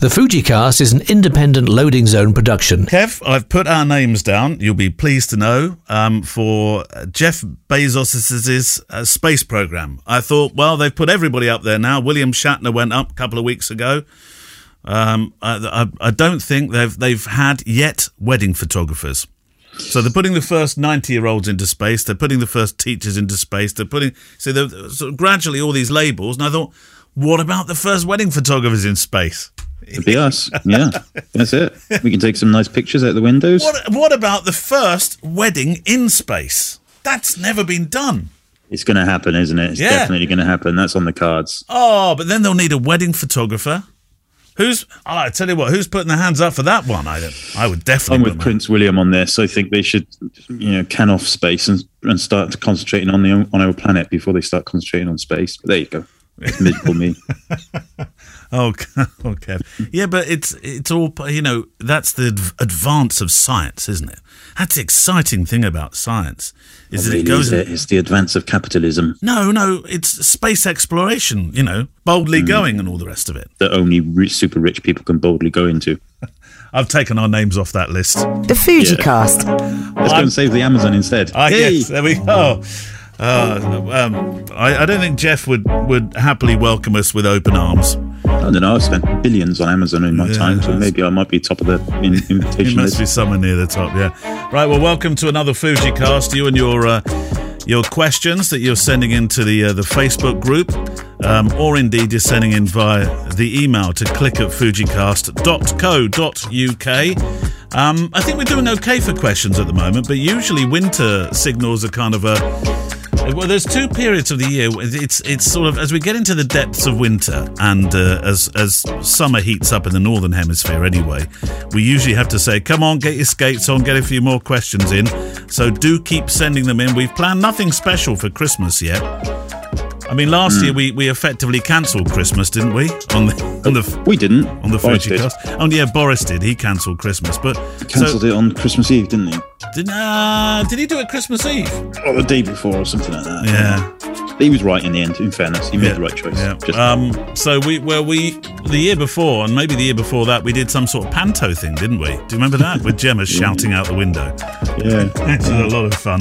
The Fujicast is an independent loading zone production. Kev, I've put our names down. You'll be pleased to know um, for Jeff Bezos' uh, space program. I thought, well, they've put everybody up there now. William Shatner went up a couple of weeks ago. Um, I, I, I don't think they've they've had yet wedding photographers. So they're putting the first ninety-year-olds into space. They're putting the first teachers into space. They're putting so they're sort of gradually all these labels. And I thought, what about the first wedding photographers in space? It'd be us. Yeah, that's it. We can take some nice pictures out the windows. What, what about the first wedding in space? That's never been done. It's going to happen, isn't it? It's Yeah. definitely going to happen. That's on the cards. Oh, but then they'll need a wedding photographer. Who's? I tell you what, who's putting their hands up for that one? I don't, I would definitely. I'm with Prince William on this. I think they should, you know, can off space and, and start concentrating on the on our planet before they start concentrating on space. But there you go. Miserable me. Oh, okay. Yeah, but it's it's all you know. That's the advance of science, isn't it? That's the exciting thing about science is that Really, it goes. is it? It's the advance of capitalism No, no, it's space exploration. You know, boldly Hmm. going and all the rest of it. that only rich, super rich people can boldly go into. I've taken our names off that list. The Fuji cast. Let's go and save the Amazon instead. Ah, Yay! yes, there we go. Uh, um, I, I don't think Jeff would, would happily welcome us with open arms. I don't know. I've spent billions on Amazon in my Yeah, time, so maybe I might be top of the in- It invitation must list. be somewhere near the top, yeah. Right, well, welcome to another Fujicast. You and your uh, your questions that you're sending into the uh, the Facebook group, um, or indeed you're sending in via the email to click at fujicast.co.uk. Um, I think we're doing okay for questions at the moment, but usually winter signals are kind of a well, there's two periods of the year. It's it's sort of as we get into the depths of winter, and uh, as as summer heats up in the northern hemisphere. Anyway, we usually have to say, "Come on, get your skates on, get a few more questions in." So do keep sending them in. We've planned nothing special for Christmas yet. I mean, last year we, we effectively cancelled Christmas, didn't we? On the on the We didn't. on the Boris cast. Oh yeah, Boris did. He cancelled Christmas, but Cancelled so, it on Christmas Eve, didn't he? did uh, did he do it Christmas Eve? Or the day before, or something like that. Yeah. He was right in the end. In fairness, he made Yeah, the right choice. Yeah. Just, um. So we well we the year before and maybe the year before that we did some sort of panto thing, didn't we? Do you remember that with Gemma shouting out the window? yeah. It was a lot of fun.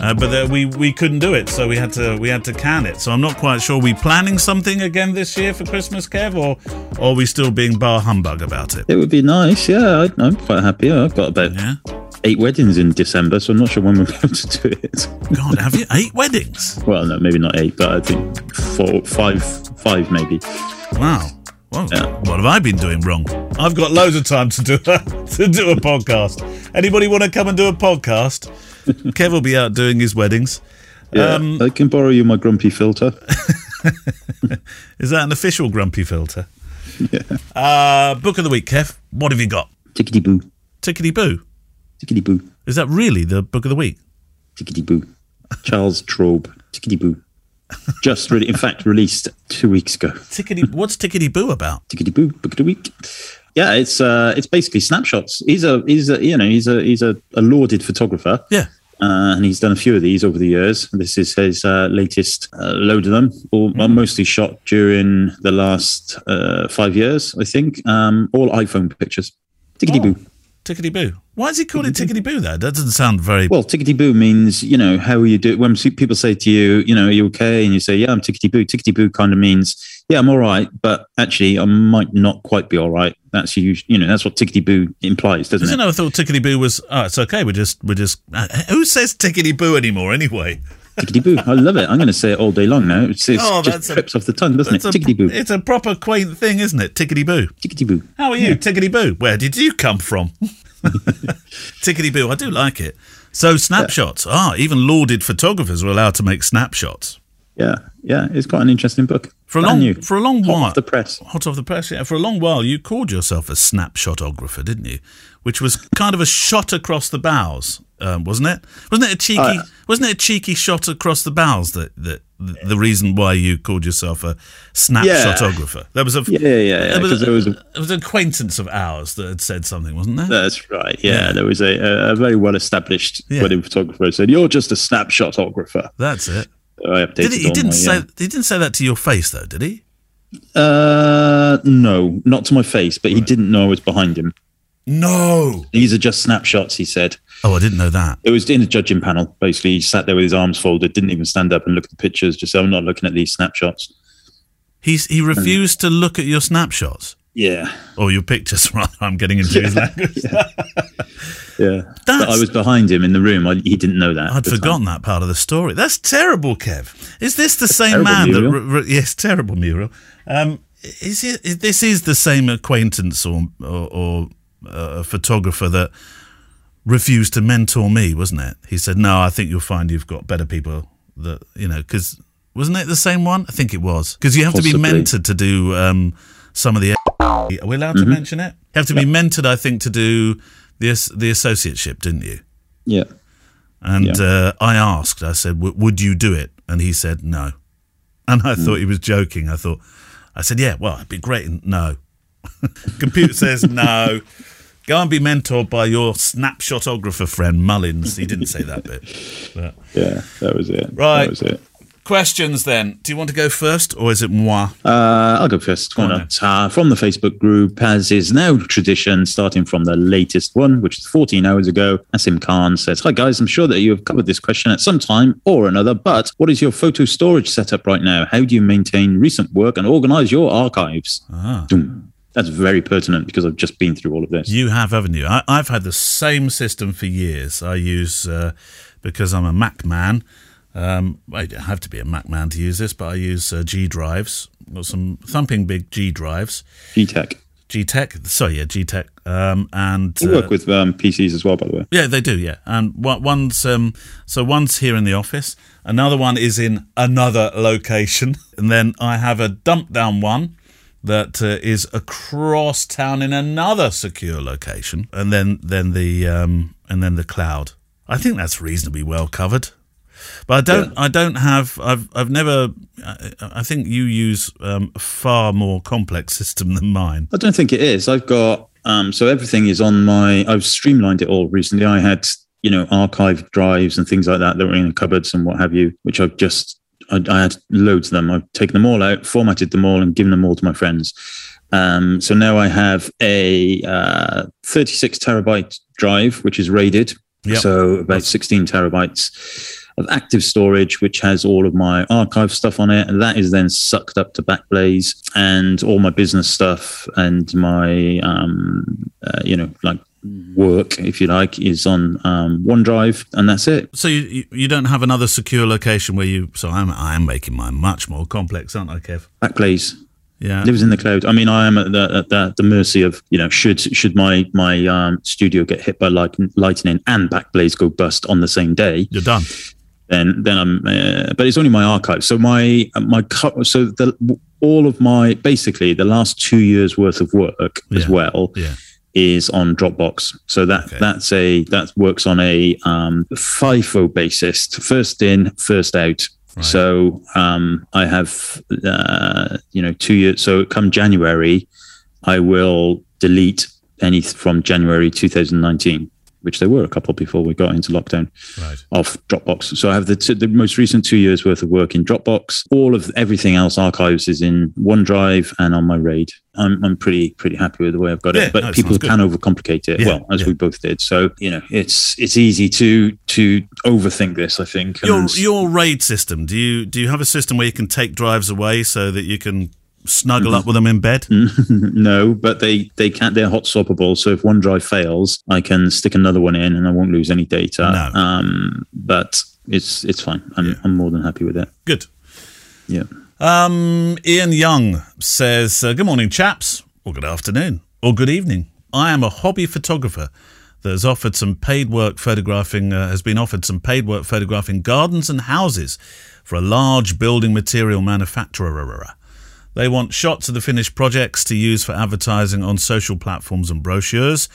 Uh, but uh, we we couldn't do it, so we had to we had to can it. So I'm not quite sure. we planning something again this year for Christmas, Kev, or, or are we still being bar humbug about it? It would be nice. Yeah, I, I'm quite happy. I've got about Yeah. eight weddings in December, so I'm not sure when we're going to do it. God, have you eight weddings? Well, no, maybe not eight, but I think four, five, five maybe. Wow. Well, Yeah. what have I been doing wrong? I've got loads of time to do a, to do a podcast. Anybody want to come and do a podcast? Kev will be out doing his weddings. Yeah, Um, I can borrow you my grumpy filter. Is that an official grumpy filter? Uh, book of the week, Kev. What have you got? Tickety boo, Tickety boo. tickety boo, Is that really the book of the week? tickety boo. Charles Traub, tickety boo. Just really, in fact, released two weeks ago. Tickety. What's Tickety boo about? Tickety boo, book of the week. Yeah, it's uh, it's basically snapshots. He's a he's a you know he's a he's a, a lauded photographer. Yeah. uh, and he's done a few of these over the years. This is his uh, latest uh, load of them, all well, mostly shot during the last uh, five years, I think. Um, all iPhone pictures. Tickety boo. Tickety boo. Why is he called it Tickety boo? Though that doesn't sound very. Well, tickety boo means you know how are you do when people say to you, you know, are you okay? And you say, yeah, I'm tickety boo. Tickety boo kind of means, yeah, I'm all right, but actually, I might not quite be all right. That's you, you know, that's what tickety boo implies, doesn't it? it? I thought Tickety boo was. Oh, it's okay. We're just. We're just. Uh, who says Tickety boo anymore? Anyway. Tickety boo. I love it. I'm going to say it all day long now. It's, it's Oh, just a- trips off the tongue, doesn't it? Tickety boo. it's a proper quaint thing, isn't it? Tickety boo. Tickety boo. How are you, Tickety Boo? Where did you come from? Tickety Boo, I do like it. So snapshots. Ah, even lauded photographers were allowed to make snapshots Yeah, yeah, it's quite an interesting book. for a Brand long new. for a long Hot while. off the press. Hot off the press, yeah. For a long while, you called yourself a snapshotographer, didn't you? Which was kind of a shot across the bows, um, wasn't it? Wasn't it a cheeky? Uh, wasn't it a cheeky shot across the bows that that the, the reason why you called yourself a snapshotographer? There was a Yeah, yeah, yeah, There was, there was a- there was an acquaintance of ours that had said something, wasn't there? That's right. Yeah, Yeah. there was a, a, a very well established Yeah. wedding photographer who said, "You're just a snapshotographer." That's it. I updated. Did he, he didn't my, say uh, he didn't say that to your face though, did he? Uh, no, not to my face, but he didn't know I was behind him. No. These are just snapshots, he said. Oh, I didn't know that. It was in a judging panel. Basically, he sat there with his arms folded, didn't even stand up and look at the pictures. Just said, "I'm not looking at these snapshots." He's he refused to look at your snapshots Yeah, or your pictures. Rather, I'm getting into his language. yeah. But I was behind him in the room. I, he didn't know that. I'd the time. forgotten that part of the story. That's terrible, Kev. Is this the same man Muriel. that? Re- re- yes, terrible, Muriel. Um, is it? Is, this is the same acquaintance or or, or uh, photographer that refused to mentor me, wasn't it? He said, "No, I think you'll find you've got better people that you know." Because wasn't it the same one? I think it was. Because you have to be mentored to do um, some of the. Are we allowed to mention it? You have to be mentored, I think, to do the the associateship, didn't you? Yeah. And Yeah. uh, I asked, I said, "W- "Would you do it?" And he said, "No." And I thought he was joking. I thought, I said, "Yeah, well, it'd be great." And no, computer says no. Go and be mentored by your snapshotographer friend Mullins. He didn't say that bit. But Yeah, that was it. Right. That was it. Questions then? Do you want to go first, or is it moi? Uh, I'll go first. Go on? Uh, from the Facebook group, as is now tradition, starting from the latest one, which is 14 hours ago, Asim Khan says, Hi guys, I'm sure that you have covered this question at some time or another, but what is your photo storage setup right now? How do you maintain recent work and organize your archives? Ah. That's very pertinent because I've just been through all of this. You have, haven't you? I, I've had the same system for years. I use uh, because I'm a Mac man. Um, I don't have to be a Mac man to use this, but I use uh, G drives. Got some thumping big G drives. G-Tech. G Tech, sorry, yeah, G Tech, um, and uh, work with um, PCs as well, by the way. yeah, they do, yeah. And one's um, so one's here in the office, another one is in another location, and then I have a dump down one that uh, is across town in another secure location, and then then the um, and then the cloud. I think that's reasonably well covered. But I don't. I don't have. I've. I've never. I, I think you use um, a far more complex system than mine. I don't think it is. I've got um, so everything is on my. I've streamlined it all recently. I had you know archive drives and things like that that were in cupboards and what have you, which I've just I, I had loads of them. I've taken them all out, formatted them all, and given them all to my friends. Um, so now I have a uh, 36 terabyte drive, which is rated. Yep. So about 16 terabytes of active storage, which has all of my archive stuff on it. And that is then sucked up to Backblaze and all my business stuff and my, um, uh, you know, like work, if you like, is on um, OneDrive. And that's it. So you you- don't have another secure location where you. So I'm I am making mine much more complex, aren't I, Kev? Backblaze Yeah. lives in the cloud. I mean, I am at the, at the, the mercy of, you know, should should my my um, studio get hit by light, lightning and Backblaze go bust on the same day, You're done. Then then I'm. Uh, but it's only my archive. So my my so the all of my basically the last two years worth of work as well Yeah. is on Dropbox. So that Okay. that's a that works on a um, FIFO basis, first in, first out. Right. So um, I have uh, you know two years. So come January, I will delete any from January 2019, which there were a couple before we got into lockdown Right. of Dropbox. So I have the, t- the most recent two years worth of work in Dropbox. All of everything else archives is in OneDrive and on my RAID. I'm, I'm pretty pretty happy with the way I've got Yeah, it, but no, people can overcomplicate it. Yeah, well, as yeah. we both did. So you know, it's it's easy to to overthink this. I think. Your your RAID system. Do you do you have a system where you can take drives away so that you can snuggle Mm-hmm. up with them in bed? no, but they they can't. They're hot swappable. So if one drive fails, I can stick another one in, and I won't lose any data. No. Um, but it's it's fine. I'm Yeah. I'm more than happy with it. Good. Yeah. Um, Ian Young says, uh, Good morning, chaps, or good afternoon, or good evening. I am a hobby photographer that has offered some paid work photographing, uh, has been offered some paid work photographing gardens and houses for a large building material manufacturer. They want shots of the finished projects to use for advertising on social platforms and brochures.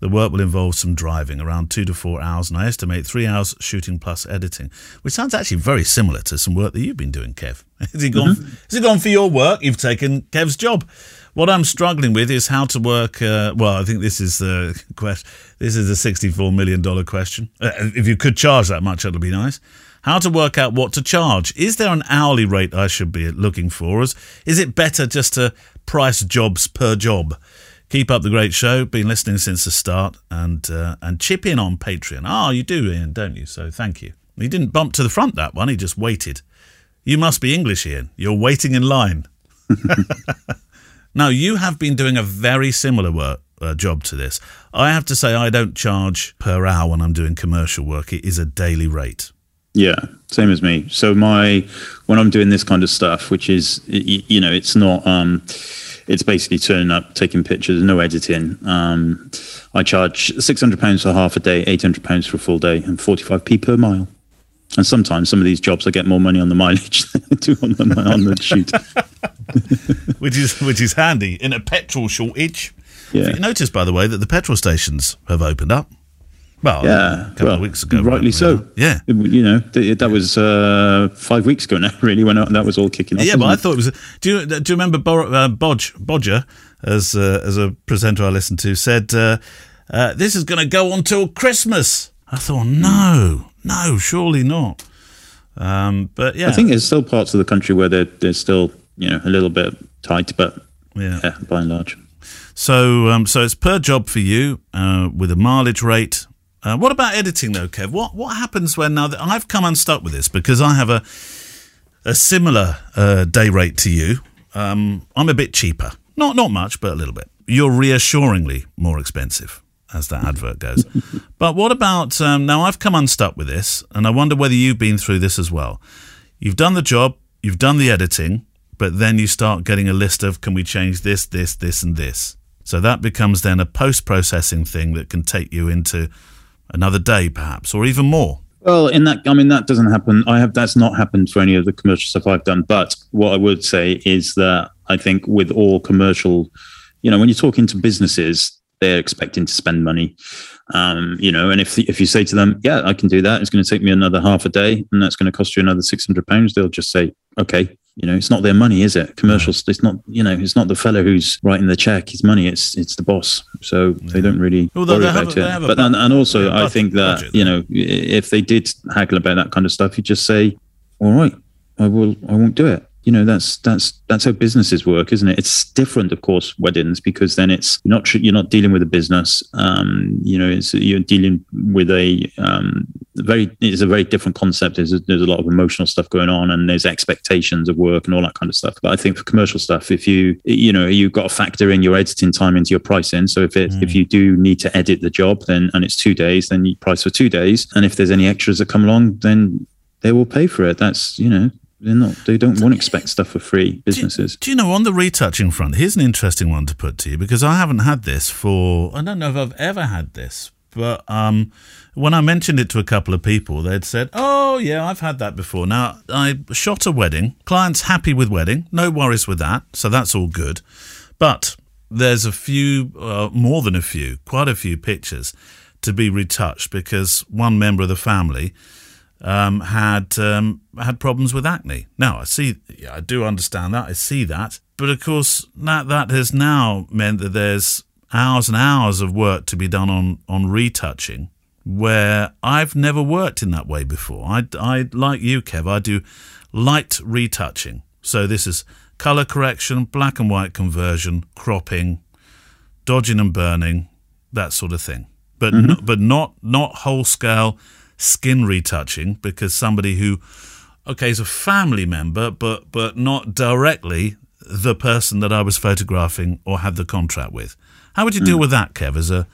The work will involve some driving, around two to four hours, and I estimate three hours shooting plus editing, which sounds actually very similar to some work that you've been doing, Kev. Has he gone? Has he gone for your work? You've taken Kev's job. What I'm struggling with is how to work. Uh, well, I think this is the question. This is a 64 million dollar question. Uh, if you could charge that much, that'd be nice. How to work out what to charge. Is there an hourly rate I should be looking for? Is, it better just to price jobs per job? Keep up the great show. Been listening since the start and uh, and chip in on Patreon. Ah, you do, Ian, don't you? So thank you. He didn't bump to the front that one. He just waited. You must be English, Ian. You're waiting in line. now, you have been doing a very similar work, uh, job to this. I have to say, I don't charge per hour when I'm doing commercial work. It is a daily rate. Yeah, same as me. So my when I'm doing this kind of stuff, which is you know, it's not um it's basically turning up, taking pictures, no editing. Um, I charge six hundred pounds for half a day, eight hundred pounds for a full day, and forty five p per mile. And sometimes some of these jobs I get more money on the mileage than I do on the on the shoot, which is which is handy in a petrol shortage. Yeah. You notice, by the way, that the petrol stations have opened up. Well, yeah, a couple well, of weeks ago, rightly right, so. Yeah, you know th- that was uh, five weeks ago now. Really, when that was all kicking off. Yeah, but I thought it was. Do you do you remember Bor- uh, Bodge Bodger, as uh, as a presenter I listened to, said uh, uh, this is going to go on till Christmas. I thought, no, no, surely not. Um, but yeah, I think there's still parts of the country where they're they're still you know a little bit tight, but yeah. yeah, by and large. So, um, so it's per job for you uh, with a mileage rate. Uh, what about editing though, Kev? What what happens when now that I've come unstuck with this because I have a a similar uh, day rate to you. Um, I'm a bit cheaper, not not much, but a little bit. You're reassuringly more expensive, as that advert goes. but what about um, now? I've come unstuck with this, and I wonder whether you've been through this as well. You've done the job, you've done the editing, but then you start getting a list of can we change this, this, this, and this. So that becomes then a post processing thing that can take you into another day, perhaps, or even more. Well, in that, I mean, that doesn't happen. I have that's not happened for any of the commercial stuff I've done. But what I would say is that I think with all commercial, you know, when you're talking to businesses, they're expecting to spend money. Um, you know, and if if you say to them, "Yeah, I can do that," it's going to take me another half a day, and that's going to cost you another six hundred pounds. They'll just say, "Okay." You know, it's not their money, is it? Commercials. It's not. You know, it's not the fellow who's writing the check. His money. It's it's the boss. So they don't really Although worry they have about a- it. But and, and also, yeah, I think that budget, you know, if they did haggle about that kind of stuff, you just say, "All right, I will. I won't do it." You know, that's that's that's how businesses work, isn't it? It's different, of course, weddings because then it's you're not you're not dealing with a business. Um, you know, it's you're dealing with a um, very it's a very different concept. There's a, there's a lot of emotional stuff going on, and there's expectations of work and all that kind of stuff. But I think for commercial stuff, if you you know you've got to factor in your editing time into your pricing. So if it if you do need to edit the job, then and it's two days, then you price for two days. And if there's any extras that come along, then they will pay for it. That's you know they're not they don't want to expect stuff for free. Businesses. Do you know, on the retouching front, here's an interesting one to put to you because I haven't had this for, I don't know if I've ever had this, but um, when I mentioned it to a couple of people, they'd said, Oh, yeah, I've had that before. Now, I shot a wedding, client's happy with wedding, no worries with that, so that's all good. But there's a few, uh, more than a few, quite a few pictures to be retouched because one member of the family um, had um, had problems with acne. Now I see, yeah, I do understand that. I see that, but of course that that has now meant that there's hours and hours of work to be done on on retouching, where I've never worked in that way before. I, I like you, Kev. I do light retouching. So this is color correction, black and white conversion, cropping, dodging and burning, that sort of thing. But no, but not not whole scale skin retouching because somebody who okay is a family member but but not directly the person that I was photographing or had the contract with. How would you deal with that, Kev? As a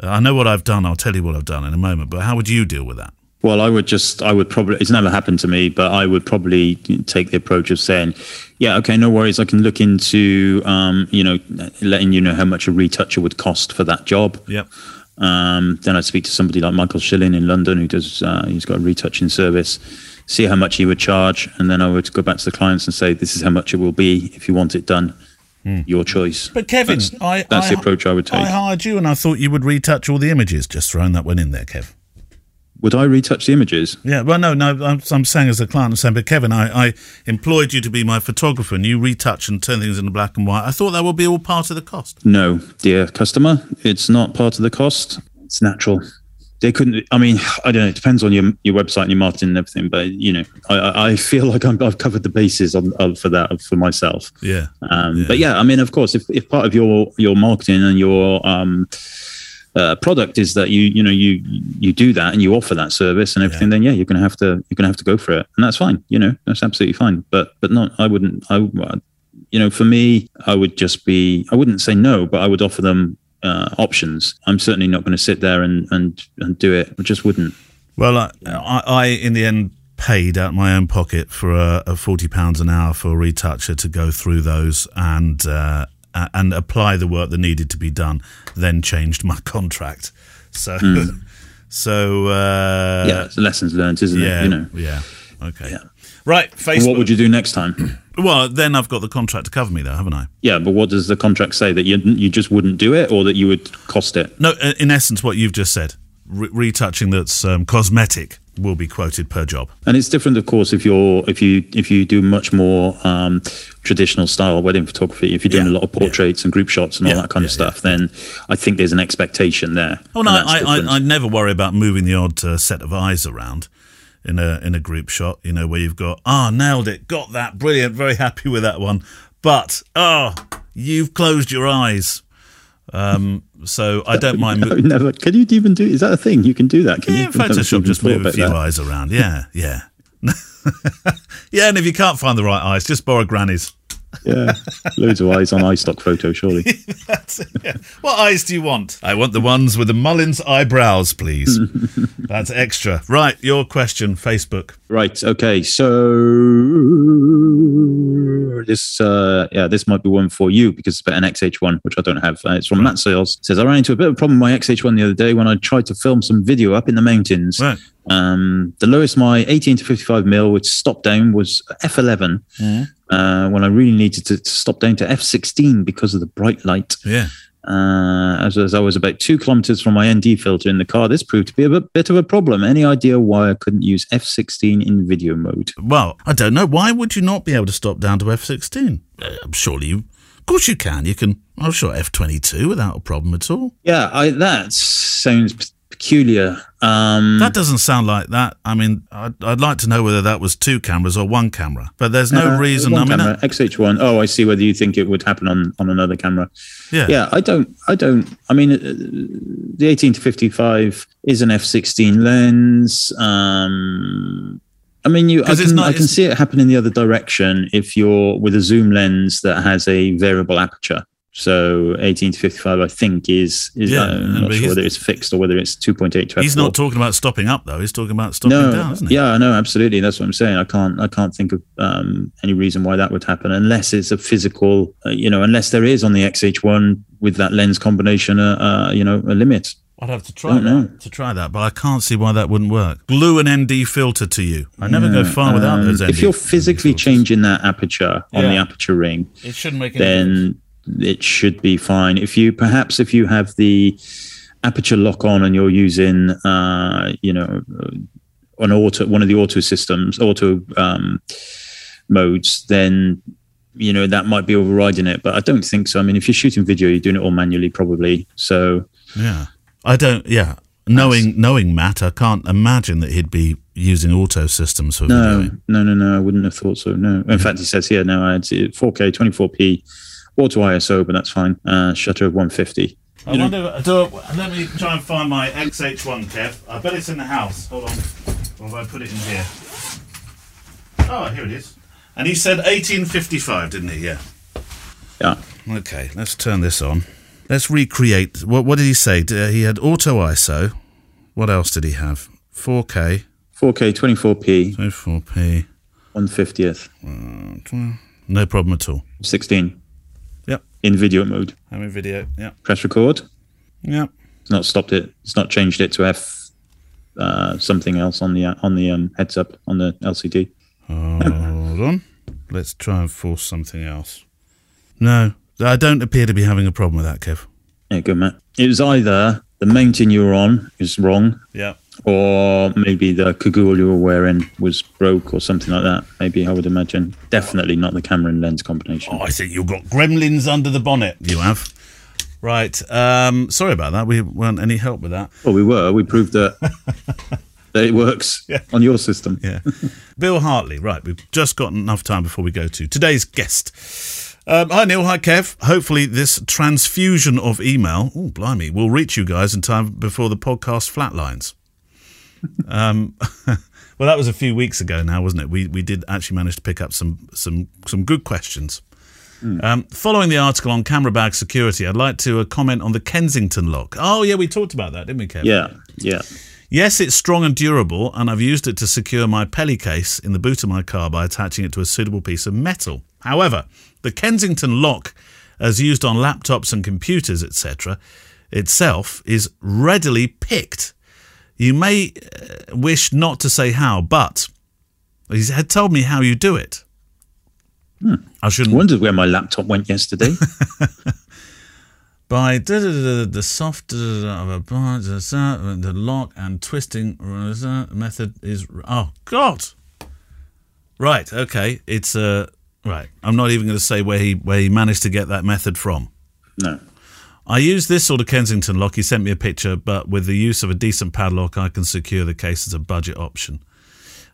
I know what I've done. I'll tell you what I've done in a moment. But how would you deal with that? Well, I would just, I would probably, it's never happened to me, but I would probably take the approach of saying, yeah, okay, no worries. I can look into, um, you know, letting you know how much a retoucher would cost for that job. Yep. Um, then I'd speak to somebody like Michael Schilling in London, who does, uh, he's got a retouching service, see how much he would charge. And then I would go back to the clients and say, this is how much it will be if you want it done. Your choice. But Kevin, That's- I that's I, the approach I would take. I hired you, and I thought you would retouch all the images. Just throwing that one in there, Kev. Would I retouch the images? Yeah, well, no, no, I'm, I'm saying as a client, I'm saying, but Kevin, I, I employed you to be my photographer, and you retouch and turn things into black and white. I thought that would be all part of the cost. No, dear customer, it's not part of the cost. It's natural. they couldn't. I mean, I don't know. It depends on your your website and your marketing and everything. But you know, I- I, I feel like I'm, I've covered the bases on, on for that for myself. Yeah. Um, Yeah. But yeah, I mean, of course, if, if part of your your marketing and your um, uh, product is that you you know you you do that and you offer that service and everything, then yeah, you're gonna have to you're gonna have to go for it, and that's fine. You know, that's absolutely fine. But but not, I wouldn't. I you know, for me, I would just be. I wouldn't say no, but I would offer them uh, options. I'm certainly not going to sit there and and and do it. I just wouldn't. Well, I, I, I in the end paid out my own pocket for a, a forty pounds an hour for a retoucher to go through those and uh, a- and apply the work that needed to be done. Then changed my contract. So, so uh, yeah, it's lessons learned, isn't yeah, it? You know. yeah, okay, right. Facebook. What would you do next time? well, then I've got the contract to cover me, though, haven't I? Yeah, but what does the contract say that you you just wouldn't do it, or that you would cost it? No, uh, in essence, what you've just said, re- retouching that's um, cosmetic will be quoted per job. And it's different, of course, if you're if you if you do much more um, traditional style wedding photography. If you're doing Yeah, a lot of portraits and group shots and all Yeah, that kind yeah, of stuff, then I think there's an expectation there. Oh no, I. I I never worry about moving the odd uh, set of eyes around in a in a group shot. You know where you've got ah nailed it, got that, brilliant, very happy with that one. But oh, you've closed your eyes. Um, so I don't mind. No, never. Can you even do? Is that a thing? You can do that? Can yeah, you? in Photoshop, just move a few that. eyes around. Yeah, yeah. yeah, and if you can't find the right eyes, just borrow Granny's. Yeah, loads of eyes on iStock photo, surely. It, yeah. What eyes do you want? I want the ones with the Mullins eyebrows, please. That's extra. Right, your question, Facebook. Right. Okay. So this, uh, yeah, this might be one for you because it's about an XH1, which I don't have. Uh, it's from Matt Sales. It says I ran into a bit of a problem with my XH1 the other day when I tried to film some video up in the mountains. Right. Um, the lowest my 18 to 55 mil with stop down was F11. Uh, when I really needed to, to stop down to F16 because of the bright light. Yeah. Uh, as, as I was about two kilometers from my ND filter in the car, this proved to be a bit, bit of a problem. Any idea why I couldn't use F16 in video mode? Well, I don't know. Why would you not be able to stop down to F16? Uh, surely you. Of course you can. You can. I'm sure F22 without a problem at all. Yeah, I, that sounds peculiar. Um, That doesn't sound like that. I mean, I'd, I'd like to know whether that was two cameras or one camera. But there's no uh, reason. One I mean, camera, XH1. Oh, I see. Whether you think it would happen on on another camera. yeah. Yeah, I don't. I don't. I mean, uh, the 18 to 55 is an F16 lens. Um, I mean, you. I can, not- I can see it happen in the other direction if you're with a zoom lens that has a variable aperture. So 18 to 55, I think, is is. Yeah, I'm not sure whether it's fixed or whether it's 2.8 to He's not talking about stopping up though. He's talking about stopping no, down, isn't he? yeah, no, absolutely. That's what I'm saying. I can't, I can't think of um, any reason why that would happen unless it's a physical, uh, you know, unless there is on the XH1 with that lens combination, uh, uh, you know, a limit. I'd have to try that, to try that, but I can't see why that wouldn't work. Glue an ND filter to you. I never go far without Um, those ND. if you're physically changing that aperture on the aperture ring, it shouldn't make any difference. then it should be fine. If you perhaps if you have the aperture lock on and you're using, uh, you know, an auto one of the auto systems, auto um, modes, then you know that might be overriding it. But I don't think so. I mean, if you're shooting video, you're doing it all manually, probably. So Yeah, I don't. Yeah, knowing knowing Matt, I can't imagine that he'd be using auto systems for no, videoing. no, no, no. I wouldn't have thought so. No. In fact, he says here now I had 4K, 24p, auto ISO, but that's fine. Uh, shutter of 150. I wonder. Do I, let me try and find my XH1, Kev. I bet it's in the house. Hold on. Or have I put it in here? Oh, here it is. And he said 1855, didn't he? Yeah. Yeah. Okay, let's turn this on. Let's recreate. What, what did he say? Uh, He had auto ISO. What else did he have? 4K, 4K, 24p, 24p. 150th, No problem at all. 16 Yep. In video mode. I'm in video. Yep. Press record. Yeah. It's not stopped it. It's not changed it to F uh, something else on the on the um, heads up on the LCD. Hold on. Let's try and force something else. No, I don't appear to be having a problem with that, Kev. Yeah, good Matt. It was either the mountain you were on is wrong, Yeah. Or maybe the cagoule you were wearing was broke or something like that. Maybe I would imagine. Definitely not the camera and lens combination. Oh, I think you've got gremlins under the bonnet. You have. Right. Um, sorry about that. We weren't any help with that. Well, we were. We proved that that it works Yeah. on your system. Yeah. Bill Hartley. Right. We've just got enough time before we go to today's guest. Um, hi, Neil. Hi, Kev. Hopefully, this transfusion of email, oh, blimey, will reach you guys in time before the podcast flatlines. Um, well, that was a few weeks ago now, wasn't it? We we did actually manage to pick up some some some good questions. Um, following the article on camera bag security, I'd like to uh, comment on the Kensington lock. Oh, yeah, we talked about that, didn't we, Kev? Yeah, yeah. Yes, it's strong and durable, and I've used it to secure my Peli case in the boot of my car by attaching it to a suitable piece of metal. However, the Kensington lock, as used on laptops and computers, etc., itself is readily picked. You may uh, wish not to say how, but he had told me how you do it. I I shouldn't wondered where my laptop went yesterday. by the soft of a the lock and twisting method is oh god right okay it's uh right i'm not even going to say where he where he managed to get that method from no. I use this sort of kensington lock he sent me a picture but with the use of a decent padlock i can secure the case as a budget option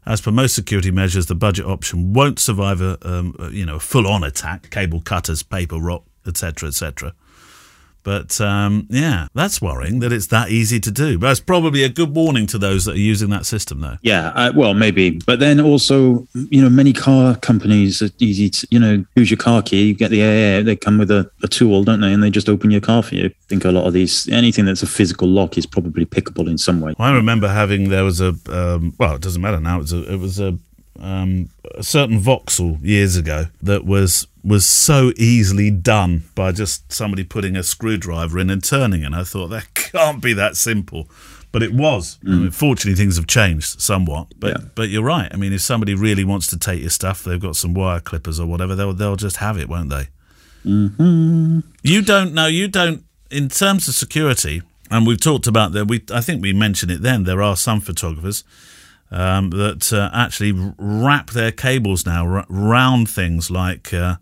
as per most security measures, the budget option won't survive a, um, you know, full-on attack, cable cutters, paper rock, etc., etc. But um, yeah, that's worrying that it's that easy to do. But that's probably a good warning to those that are using that system, though. Yeah, uh, well, maybe. But then also, you know, many car companies are easy to, you know, use your car key, you get the AA, they come with a, a tool, don't they? And they just open your car for you. I think a lot of these, anything that's a physical lock is probably pickable in some way. I remember having there was a um, well, it doesn't matter now. It was a, it was a, um, a certain Vauxhall years ago that was was so easily done by just somebody putting a screwdriver in and turning, and I thought that can't be that simple. But it was. I mm. mean, fortunately, things have changed somewhat. But Yeah. but you're right. I mean, if somebody really wants to take your stuff, they've got some wire clippers or whatever. They'll they'll just have it, won't they? Mm-hmm. You don't know. You don't. In terms of security, and we've talked about that. We I think we mentioned it then. There are some photographers um, that uh, actually wrap their cables now r- round things like uh,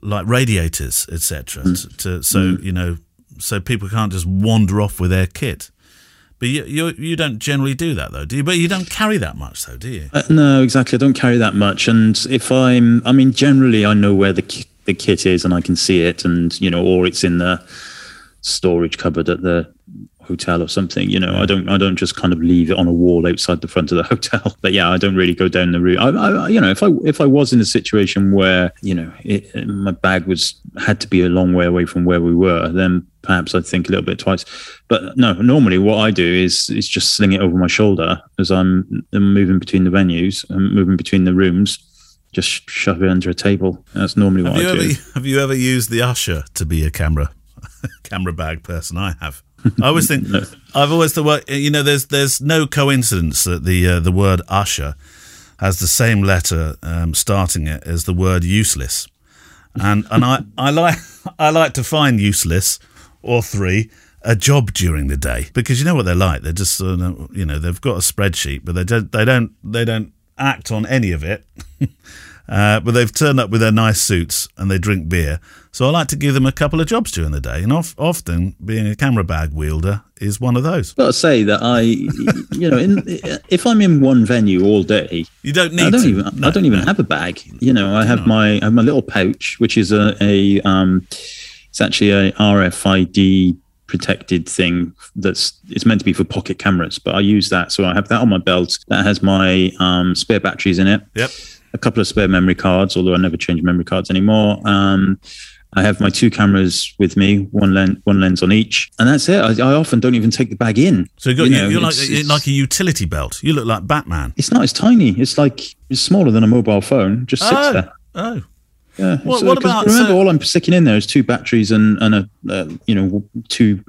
like radiators, etc. To, to, so you know, so people can't just wander off with their kit. But you you you don't generally do that though, do you? But you don't carry that much though, do you? Uh, no, exactly. I don't carry that much. And if I'm, I mean, generally, I know where the, ki- the kit is and I can see it, and, you know, or it's in the storage cupboard at the hotel or something you know i don't i don't just kind of leave it on a wall outside the front of the hotel. But yeah i don't really go down the route. I, I you know if i if i was in a situation where you know it, my bag was had to be a long way away from where we were then perhaps i'd think a little bit twice. But no normally what i do is is just sling it over my shoulder as i'm, moving between the venues and moving between the rooms just shove it under a table. That's normally what Have i do. ever have you ever used the usher to be a camera camera bag person? I have. I always think I've always thought you know there's there's no coincidence that the uh, the word usher has the same letter um, starting it as the word useless, and and I, I like I like to find useless or three a job during the day because you know what they're like they're just of, you know they've got a spreadsheet but they don't they don't they don't act on any of it. Uh, but they've turned up with their nice suits and they drink beer. So I like to give them a couple of jobs during the day. And of, often being a camera bag wielder is one of those. got to say that I, you know, in, if I'm in one venue all day, You don't need I don't to. even No, I don't even no. have a bag. You know, I have my I have my little pouch, which is a, a um, it's actually a RFID protected thing that's it's meant to be for pocket cameras, but I use that. So I have that on my belt. That has my um, spare batteries in it. Yep. A couple of spare memory cards, although I never change memory cards anymore. Um, I have my two cameras with me, one lens, one lens on each, and that's it. I, I often don't even take the bag in. So you got, You know, you're like, it's- you're it's- like a utility belt. You look like Batman. It's not. It's tiny. It's like it's smaller than a mobile phone. Just sits Oh, there. oh. Yeah. What- So, what about- Remember, so- all I'm sticking in there is two batteries and and a uh, you know two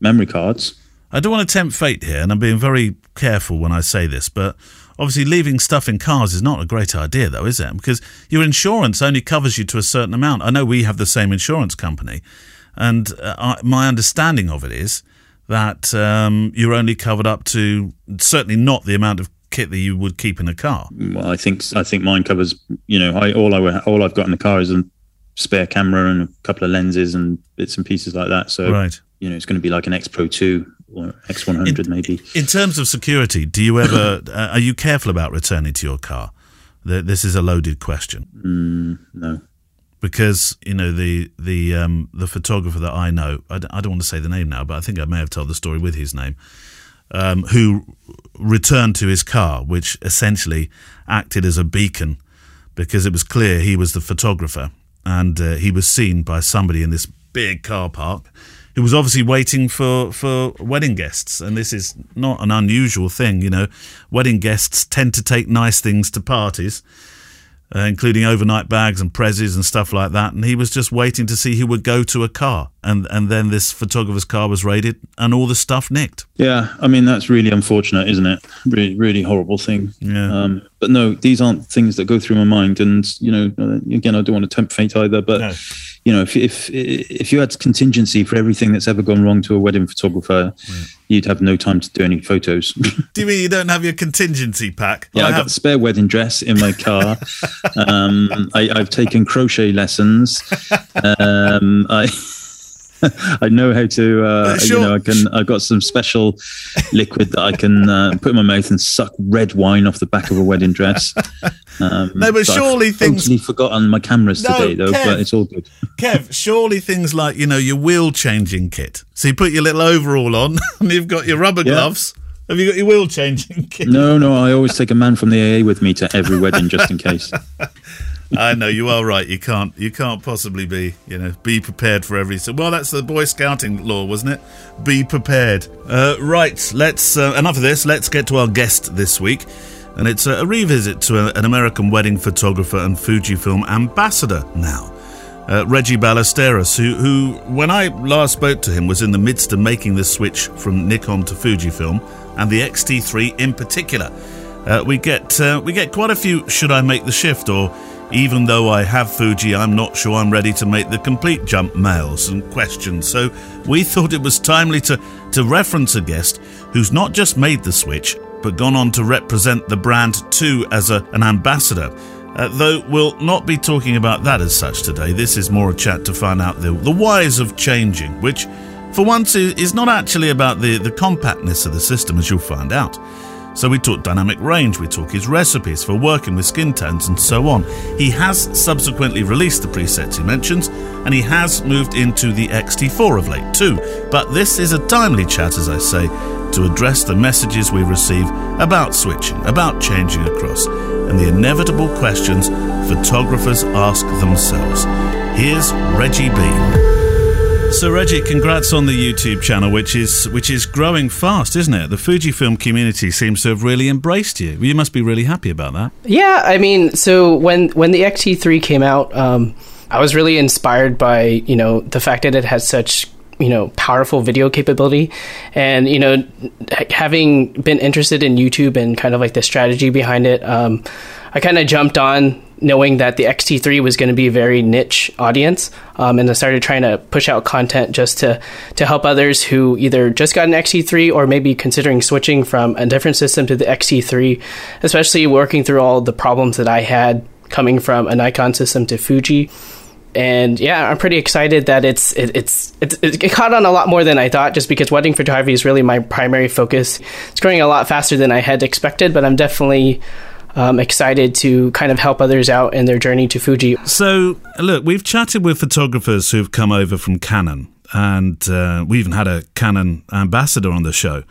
memory cards. I don't want to tempt fate here, and I'm being very careful when I say this, but obviously leaving stuff in cars is not a great idea, though, is it? Because your insurance only covers you to a certain amount. I know we have the same insurance company, and uh, I, my understanding of it is that um, you're only covered up to certainly not the amount of kit that you would keep in a car. Well, I think I think mine covers. You know, I all I all I've got in the car is a spare camera and a couple of lenses and bits and pieces like that. So Right. you know, it's going to be like an X Pro two or X one hundred maybe. In terms of security, do you ever uh, are you careful about returning to your car? This is a loaded question No. because you know the the um, the photographer that I know. I d- I don't want to say the name now, but I think I may have told the story with his name. Um, who returned to his car, which essentially acted as a beacon because it was clear he was the photographer and uh, he was seen by somebody in this big car park who was obviously waiting for, for wedding guests. And this is not an unusual thing, you know. Wedding guests tend to take nice things to parties, uh, including overnight bags and prezzies and stuff like that. And he was just waiting to see who would go to a car. And, and then this photographer's car was raided and all the stuff nicked. Yeah, I mean that's really unfortunate, isn't it? Really, really horrible thing. Yeah. Um, but no, these aren't things that go through my mind. And you know, again, I don't want to tempt fate either. But No. You know, if if if you had contingency for everything that's ever gone wrong to a wedding photographer, you'd have no time to do any photos. Do you mean you don't have your contingency pack? yeah, I, have got a spare wedding dress in my car. um, I, I've taken crochet lessons. Um, I. I know how to, uh, Sure. you know, I can. I've got some special liquid that I can uh, put in my mouth and suck red wine off the back of a wedding dress. Um, No, but I've surely things- Totally forgotten my cameras No, today, though. Kev. But it's all good. Kev, surely things like, you know, your wheel changing kit. So you put your little overall on and you've got your rubber Yeah. gloves. Have you got your wheel changing kit? No, no, I always take a man from the AA with me to every wedding just in case. I know you are right. You can't you can't possibly be, you know, be prepared for every so well that's the boy scouting law, wasn't it? Be prepared. Uh, right, let's uh, enough of this. Let's get to our guest this week. And it's a, a revisit to a, an American wedding photographer and Fujifilm ambassador now. uh, Reggie Ballesteros, who, who, when I last spoke to him, was in the midst of making the switch from Nikon to Fujifilm, and the X-T3 in particular. Uh, we get uh, we get quite a few. Should I make the shift, or even though I have Fuji, I'm not sure I'm ready to make the complete jump mails and questions. So we thought it was timely to to reference a guest who's not just made the switch, but gone on to represent the brand too as a, an ambassador. Uh, though we'll not be talking about that as such today. This is more a chat to find out the, the whys of changing, which for once is not actually about the, the compactness of the system, as you'll find out. So we talk dynamic range, we talk his recipes for working with skin tones and so on. He has subsequently released the presets he mentions, and he has moved into the XT4 of late too. But this is a timely chat, as I say, to address the messages we receive about switching, about changing across, and the inevitable questions photographers ask themselves. Here's Reggie B. So Reggie, congrats on the YouTube channel, which is which is growing fast, isn't it? The Fujifilm community seems to have really embraced you. You must be really happy about that. Yeah, I mean, so when when the XT3 came out, um, I was really inspired by you know the fact that it had such you know powerful video capability, and you know having been interested in YouTube and kind of like the strategy behind it, um, I kind of jumped on knowing that the XT3 was going to be a very niche audience, um, and I started trying to push out content just to to help others who either just got an XT3 or maybe considering switching from a different system to the XT3, especially working through all the problems that I had coming from a Nikon system to Fuji. And yeah, I'm pretty excited that it's it, it's it's it caught on a lot more than I thought. Just because wedding photography is really my primary focus. It's growing a lot faster than I had expected, but I'm definitely um, excited to kind of help others out in their journey to Fuji. So look, we've chatted with photographers who've come over from Canon, and uh, we even had a Canon ambassador on the show.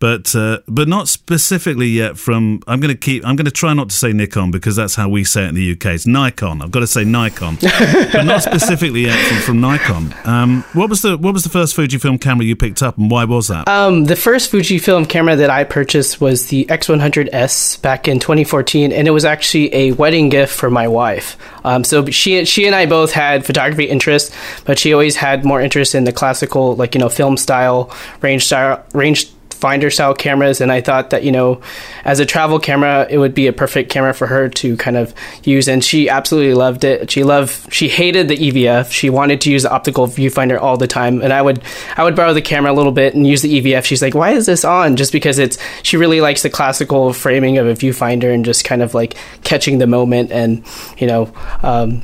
But uh, but not specifically yet from. I'm going to keep. I'm going to try not to say Nikon because that's how we say it in the UK. It's Nikon. I've got to say Nikon, but not specifically yet from, from Nikon. Um, what was the what was the first Fujifilm camera you picked up, and why was that? Um, the first Fujifilm camera that I purchased was the X100S back in 2014, and it was actually a wedding gift for my wife. Um, so she she and I both had photography interests, but she always had more interest in the classical, like you know, film style, range style, range finder style cameras and I thought that you know as a travel camera it would be a perfect camera for her to kind of use and she absolutely loved it. She loved she hated the EVF she wanted to use the optical viewfinder all the time and I would I would borrow the camera a little bit and use the EVF she's like why is this on? Just because it's she really likes the classical framing of a viewfinder and just kind of like catching the moment and you know um,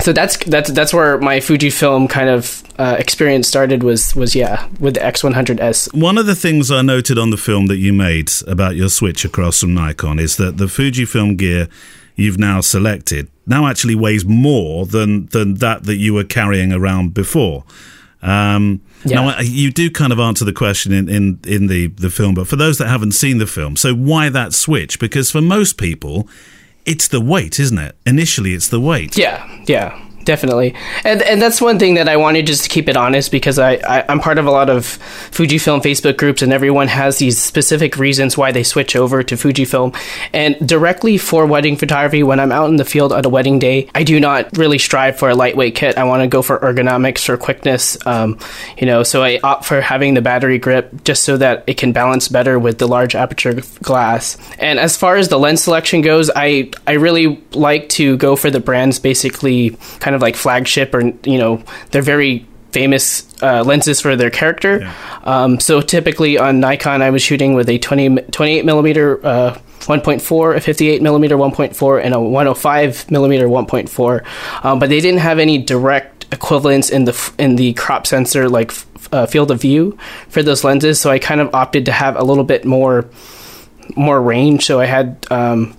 so that's that's that's where my Fujifilm kind of uh, experience started was was yeah with the X100S. One of the things I noted on the film that you made about your switch across from Nikon is that the Fujifilm gear you've now selected now actually weighs more than than that that you were carrying around before. Um, yeah. Now you do kind of answer the question in, in in the the film, but for those that haven't seen the film, so why that switch? Because for most people it's the weight, isn't it? Initially, it's the weight. Yeah, yeah definitely. And and that's one thing that I wanted just to keep it honest because I, I am part of a lot of Fujifilm Facebook groups and everyone has these specific reasons why they switch over to Fujifilm. And directly for wedding photography, when I'm out in the field on a wedding day, I do not really strive for a lightweight kit. I want to go for ergonomics or quickness. Um, you know, so I opt for having the battery grip just so that it can balance better with the large aperture glass. And as far as the lens selection goes, I I really like to go for the brands basically kind of of like flagship or you know they're very famous uh, lenses for their character. Yeah. Um, so typically on Nikon, I was shooting with a 20, 28 millimeter uh, 1.4, a 58 millimeter 1.4, and a 105 millimeter 1.4. Um, but they didn't have any direct equivalents in the in the crop sensor like uh, field of view for those lenses. So I kind of opted to have a little bit more more range. So I had um,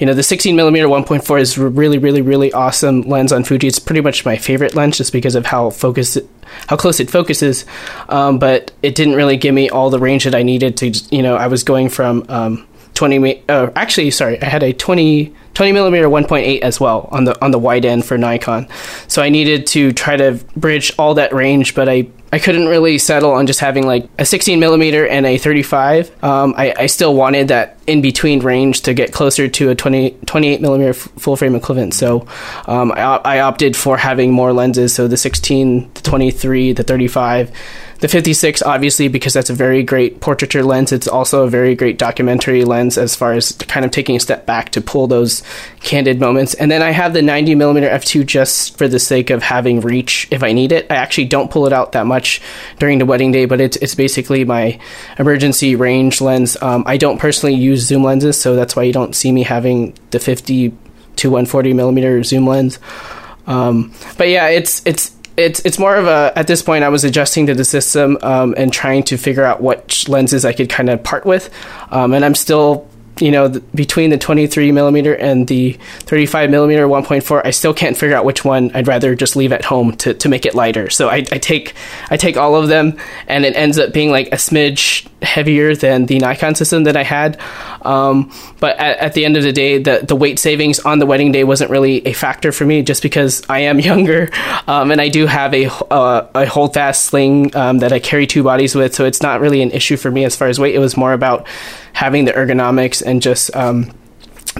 you know the 16 millimeter 1.4 is really really really awesome lens on Fuji. It's pretty much my favorite lens just because of how focused how close it focuses. Um, but it didn't really give me all the range that I needed to. You know, I was going from um, 20. Uh, actually, sorry, I had a 20 20 millimeter 1.8 as well on the on the wide end for Nikon. So I needed to try to bridge all that range, but I I couldn't really settle on just having like a 16 millimeter and a 35. Um, I, I, still wanted that in between range to get closer to a 20, 28 millimeter f- full frame equivalent. So um, I, I opted for having more lenses. So the 16, the 23, the 35 the 56, obviously, because that's a very great portraiture lens, it's also a very great documentary lens as far as kind of taking a step back to pull those candid moments. And then I have the 90 millimeter f2 just for the sake of having reach if I need it. I actually don't pull it out that much during the wedding day, but it's, it's basically my emergency range lens. Um, I don't personally use zoom lenses, so that's why you don't see me having the 50 to 140 millimeter zoom lens. Um, but yeah, it's it's it's it's more of a at this point I was adjusting to the system um, and trying to figure out what lenses I could kind of part with, um, and I'm still you know between the 23 millimeter and the 35 millimeter 1.4 i still can't figure out which one i'd rather just leave at home to, to make it lighter. So I, I take i take all of them and it ends up being like a smidge heavier than the nikon system that i had um, but at, at, the end of the day the, the weight savings on the wedding day wasn't really a factor for me just because i am younger. Um, and i do have a, uh, a holdfast sling um, that i carry two bodies with. So it's not really an issue for me as far as weight. It was more about having the ergonomics and just um,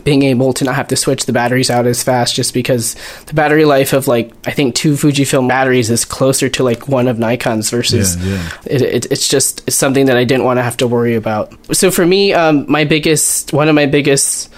being able to not have to switch the batteries out as fast just because the battery life of like I think two Fujifilm batteries is closer to like one of Nikon's versus yeah, yeah. It, it, it's just it's something that I didn't want to have to worry about. So for me, um, my biggest one of my biggest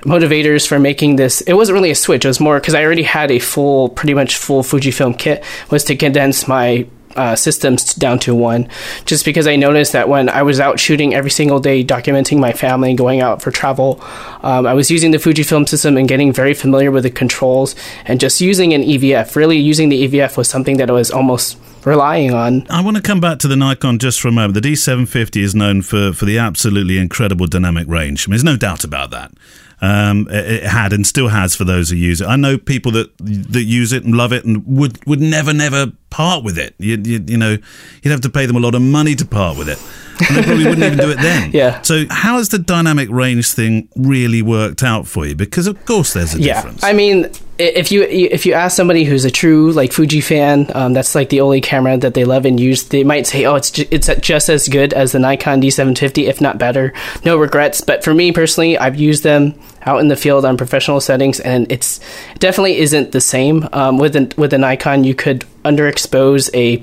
motivators for making this it wasn't really a switch it was more because i already had a full pretty much full fujifilm kit was to condense my uh, systems down to one, just because I noticed that when I was out shooting every single day, documenting my family, going out for travel, um, I was using the Fujifilm system and getting very familiar with the controls and just using an EVF. Really, using the EVF was something that I was almost relying on. I want to come back to the Nikon just for a moment. The D750 is known for, for the absolutely incredible dynamic range. I mean, there's no doubt about that um, it had and still has for those who use it. I know people that that use it and love it and would would never never part with it. You, you, you know, you'd have to pay them a lot of money to part with it. And they probably wouldn't even do it then. Yeah. So how has the dynamic range thing really worked out for you? Because of course there's a yeah. difference. I mean, if you if you ask somebody who's a true like Fuji fan, um, that's like the only camera that they love and use. They might say, "Oh, it's ju- it's just as good as the Nikon D750, if not better." No regrets. But for me personally, I've used them out in the field on professional settings, and it's definitely isn't the same. Um, with an, with a Nikon, you could underexpose a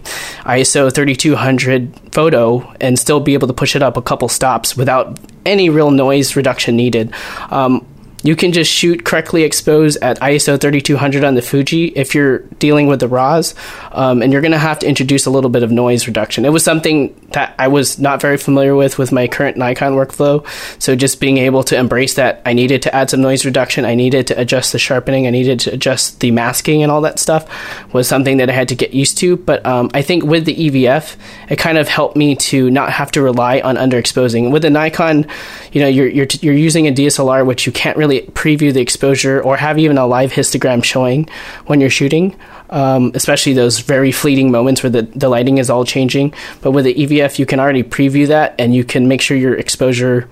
ISO 3200 photo and still be able to push it up a couple stops without any real noise reduction needed. Um, you can just shoot correctly exposed at ISO 3200 on the Fuji if you're dealing with the RAWs, um, and you're going to have to introduce a little bit of noise reduction. It was something that I was not very familiar with with my current Nikon workflow, so just being able to embrace that, I needed to add some noise reduction, I needed to adjust the sharpening, I needed to adjust the masking and all that stuff was something that I had to get used to. But um, I think with the EVF, it kind of helped me to not have to rely on underexposing. With a Nikon, you know, you're you're, you're using a DSLR which you can't really preview the exposure or have even a live histogram showing when you're shooting. Um, especially those very fleeting moments where the, the lighting is all changing. But with the EVF, you can already preview that and you can make sure your exposure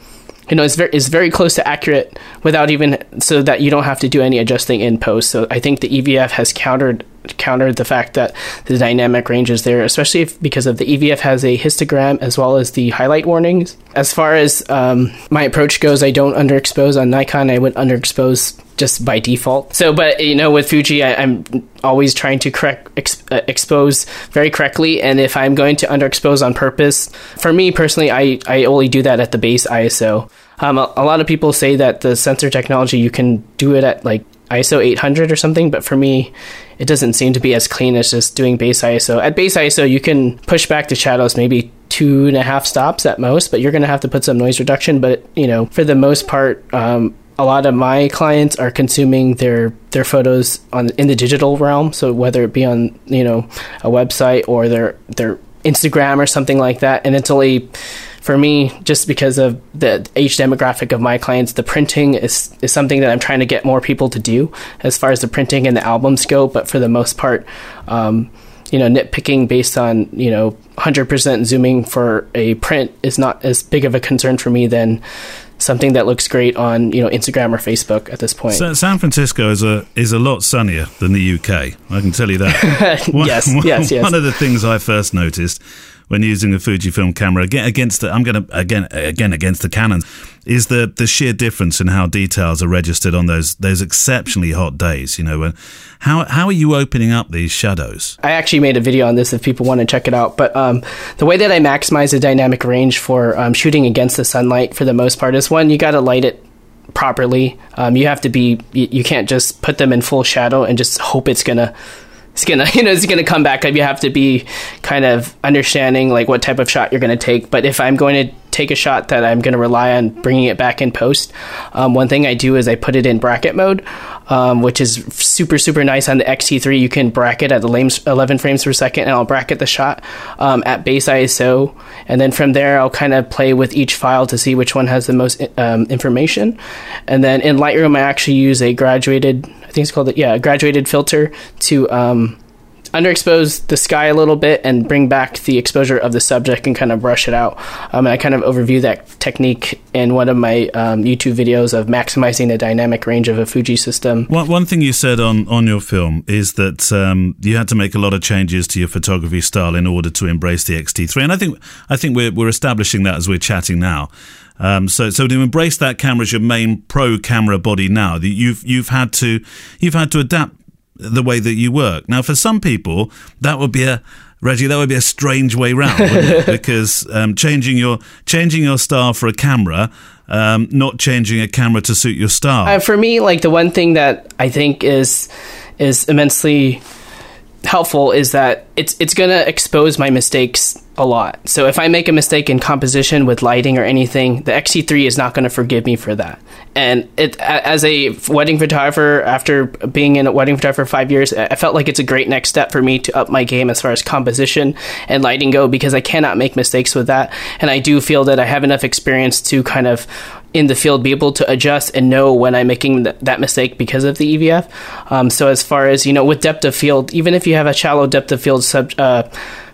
you know, is very is very close to accurate without even so that you don't have to do any adjusting in post. So I think the EVF has countered countered the fact that the dynamic range is there, especially if, because of the EVF has a histogram as well as the highlight warnings. As far as um, my approach goes, I don't underexpose on Nikon. I would underexpose just by default. So, but you know, with Fuji, I, am always trying to correct ex, uh, expose very correctly. And if I'm going to underexpose on purpose, for me personally, I I only do that at the base ISO. Um, a, a lot of people say that the sensor technology you can do it at like ISO 800 or something, but for me, it doesn't seem to be as clean as just doing base ISO. At base ISO, you can push back the shadows maybe two and a half stops at most, but you're going to have to put some noise reduction. But you know, for the most part, um, a lot of my clients are consuming their their photos on in the digital realm. So whether it be on you know a website or their their Instagram or something like that, and it's only for me, just because of the age demographic of my clients, the printing is, is something that I'm trying to get more people to do as far as the printing and the albums go. But for the most part, um, you know, nitpicking based on, you know, 100% zooming for a print is not as big of a concern for me than something that looks great on you know Instagram or Facebook at this point. So San Francisco is a is a lot sunnier than the UK. I can tell you that. yes, one, yes, yes. One of the things I first noticed when using a Fujifilm camera again, against the, I'm going to again again against the Canons is the the sheer difference in how details are registered on those those exceptionally hot days. You know, how how are you opening up these shadows? I actually made a video on this if people want to check it out. But um, the way that I maximize the dynamic range for um, shooting against the sunlight for the most part is one you got to light it properly. Um, you have to be you, you can't just put them in full shadow and just hope it's gonna it's gonna you know it's gonna come back. Up you have to be kind of understanding like what type of shot you're gonna take. But if i'm going to take a shot that i'm to rely on bringing it back in post um, one thing i do is i put it in bracket mode um, which is super super nice. On the xt3 you can bracket at the 11 frames per second and i'll bracket the shot um, at base iso and then from there i'll kind of play with each file to see which one has the most um, information. And then in lightroom i actually use a graduated I think it's called yeah, a graduated filter to um, underexpose the sky a little bit and bring back the exposure of the subject and kind of brush it out. Um, and I kind of overview that technique in one of my um, YouTube videos of maximizing the dynamic range of a Fuji system. One, one thing you said on, on your film is that um, you had to make a lot of changes to your photography style in order to embrace the X-T3, and I think I think we're we're establishing that as we're chatting now. Um, so, so to embrace that camera as your main pro camera body now, you've you've had to you've had to adapt the way that you work. Now, for some people, that would be a Reggie, that would be a strange way round, because um, changing your changing your style for a camera, um, not changing a camera to suit your style. Uh, for me, like the one thing that I think is is immensely helpful is that it's it's going to expose my mistakes a lot. So if I make a mistake in composition with lighting or anything, the X-T3 is not going to forgive me for that. And it as a wedding photographer after being in a wedding photographer for 5 years, I felt like it's a great next step for me to up my game as far as composition and lighting go because I cannot make mistakes with that. And I do feel that I have enough experience to kind of in the field be able to adjust and know when I'm making th- that mistake because of the EVF. Um, so as far as you know, with depth of field, even if you have a shallow depth of field sub, uh,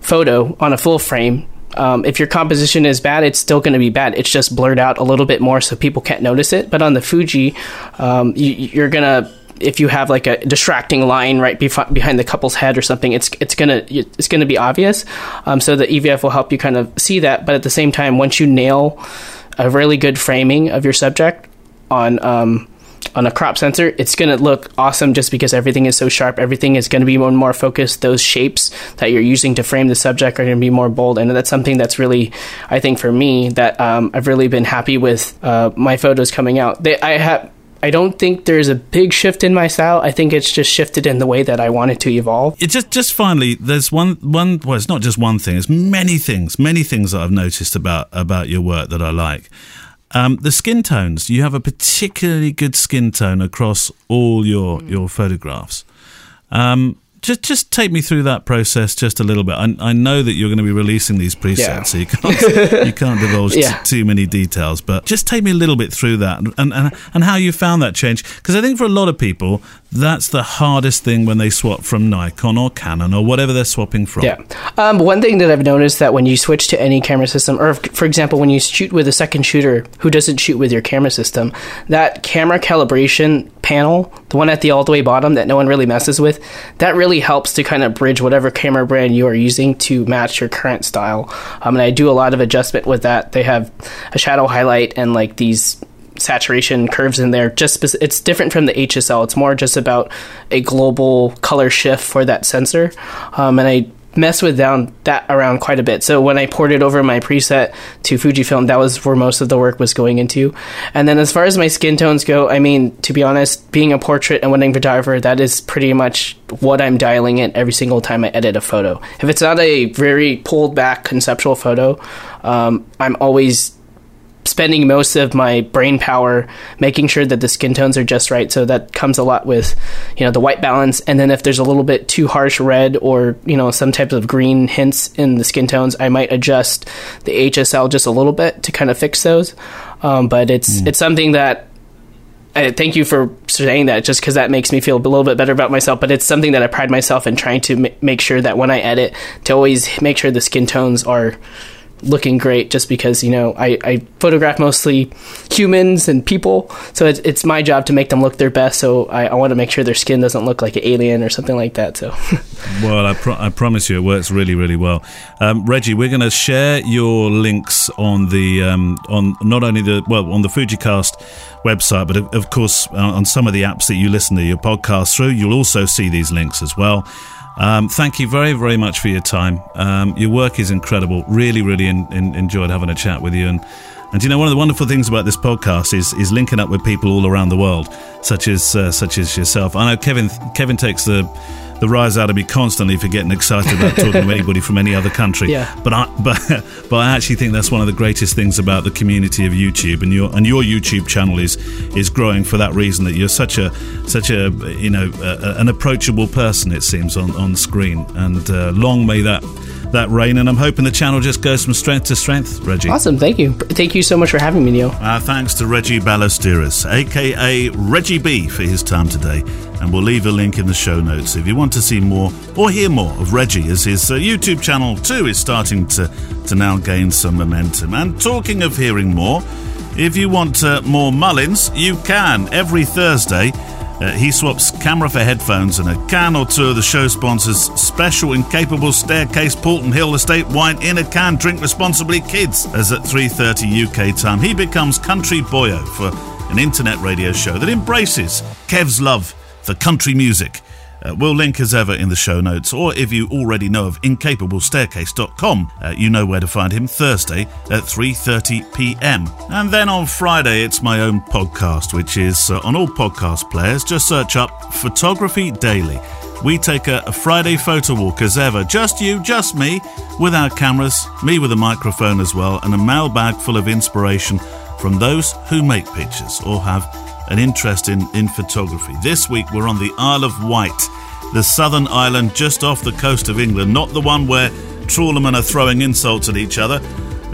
photo on a full frame, um, if your composition is bad, it's still going to be bad. It's just blurred out a little bit more so people can't notice it. But on the Fuji, um, you, you're gonna if you have like a distracting line right bef- behind the couple's head or something, it's it's gonna it's gonna be obvious. Um, so the EVF will help you kind of see that. But at the same time, once you nail a really good framing of your subject on um, on a crop sensor, it's going to look awesome just because everything is so sharp. Everything is going to be more, more focused. Those shapes that you're using to frame the subject are going to be more bold. And that's something that's really, I think, for me, that um, I've really been happy with uh, my photos coming out. They, I have I don't think there's a big shift in my style. I think it's just shifted in the way that I want it to evolve. It just just finally, there's one one. Well, it's not just one thing. It's many things, many things that I've noticed about about your work that I like. Um, the skin tones. You have a particularly good skin tone across all your your photographs. Um, just just take me through that process just a little bit. I, I know that you're going to be releasing these presets, Yeah. so you can't you can't divulge t- too many details. But just take me a little bit through that and and, and how you found that change. Because I think for a lot of people, that's the hardest thing when they swap from Nikon or Canon or whatever they're swapping from. Yeah. Um, one thing that I've noticed that when you switch to any camera system, or if, for example, when you shoot with a second shooter who doesn't shoot with your camera system, that camera calibration panel, the one at the all the way bottom that no one really messes with, that really helps to kind of bridge whatever camera brand you are using to match your current style. Um, and I do a lot of adjustment with that. They have a shadow highlight and like these saturation curves in there just spec- it's different from the HSL it's more just about a global color shift for that sensor um, and I mess with down that around quite a bit. So when I ported over my preset to Fujifilm that was where most of the work was going into. And then as far as my skin tones go I mean to be honest being a portrait and wedding photographer that is pretty much what I'm dialing in every single time I edit a photo. If it's not a very pulled back conceptual photo um, I'm always spending most of my brain power making sure that the skin tones are just right. So that comes a lot with you know the white balance. And then if there's a little bit too harsh red or you know some types of green hints in the skin tones i might adjust the hsl just a little bit to kind of fix those. Um, but it's it's something that I thank you for saying that just because that makes me feel a little bit better about myself. But it's something that i pride myself in trying to ma- make sure that when i edit to always make sure the skin tones are looking great just because you know I, I photograph mostly humans and people so it's, it's my job to make them look their best so I, I want to make sure their skin doesn't look like an alien or something like that so Well, I, pro- I promise you, it works really, really well. Um, Reggie, we're going to share your links on the um, on not only the well on the FujiCast website, but of, of course uh, on some of the apps that you listen to your podcast through. You'll also see these links as well. Um, thank you very, very much for your time. Um, your work is incredible. Really, really in, in, enjoyed having a chat with you. And and you know, one of the wonderful things about this podcast is is linking up with people all around the world, such as uh, such as yourself. I know Kevin Kevin takes the the rise out of me constantly for getting excited about talking to anybody from any other country. Yeah. But I but but I actually think that's one of the greatest things about the community of YouTube and your and your YouTube channel is is growing for that reason that you're such a such a you know a, an approachable person it seems on on screen and uh, long may that that rain. and I'm hoping the channel just goes from strength to strength Reggie. awesome thank you thank you so much for having me neil Our thanks to Reggie Ballesteros, aka Reggie B, for his time today. And we'll leave a link in the show notes if you want to see more or hear more of Reggie, as his uh, YouTube channel too is starting to, to now gain some momentum. And talking of hearing more, if you want uh, more Mullins, you can every Thursday. Uh, he swaps camera for headphones and a can or two of the show sponsors special incapable staircase Porton Hill Estate wine in a can. Drink responsibly, kids. As at 3:30 UK time, he becomes country boyo for an internet radio show that embraces Kev's love for country music. Uh, we'll link as ever in the show notes, or if you already know of incapablestaircase.com, uh, you know where to find him Thursday at 3:30 p.m. And then on Friday, it's my own podcast, which is uh, on all podcast players. Just search up Photography Daily. We take a, a Friday photo walk as ever, just you, just me, with our cameras, me with a microphone as well, and a mailbag full of inspiration from those who make pictures or have an interest in, in photography. This week we're on the Isle of Wight, the southern island just off the coast of England, not the one where trawlermen are throwing insults at each other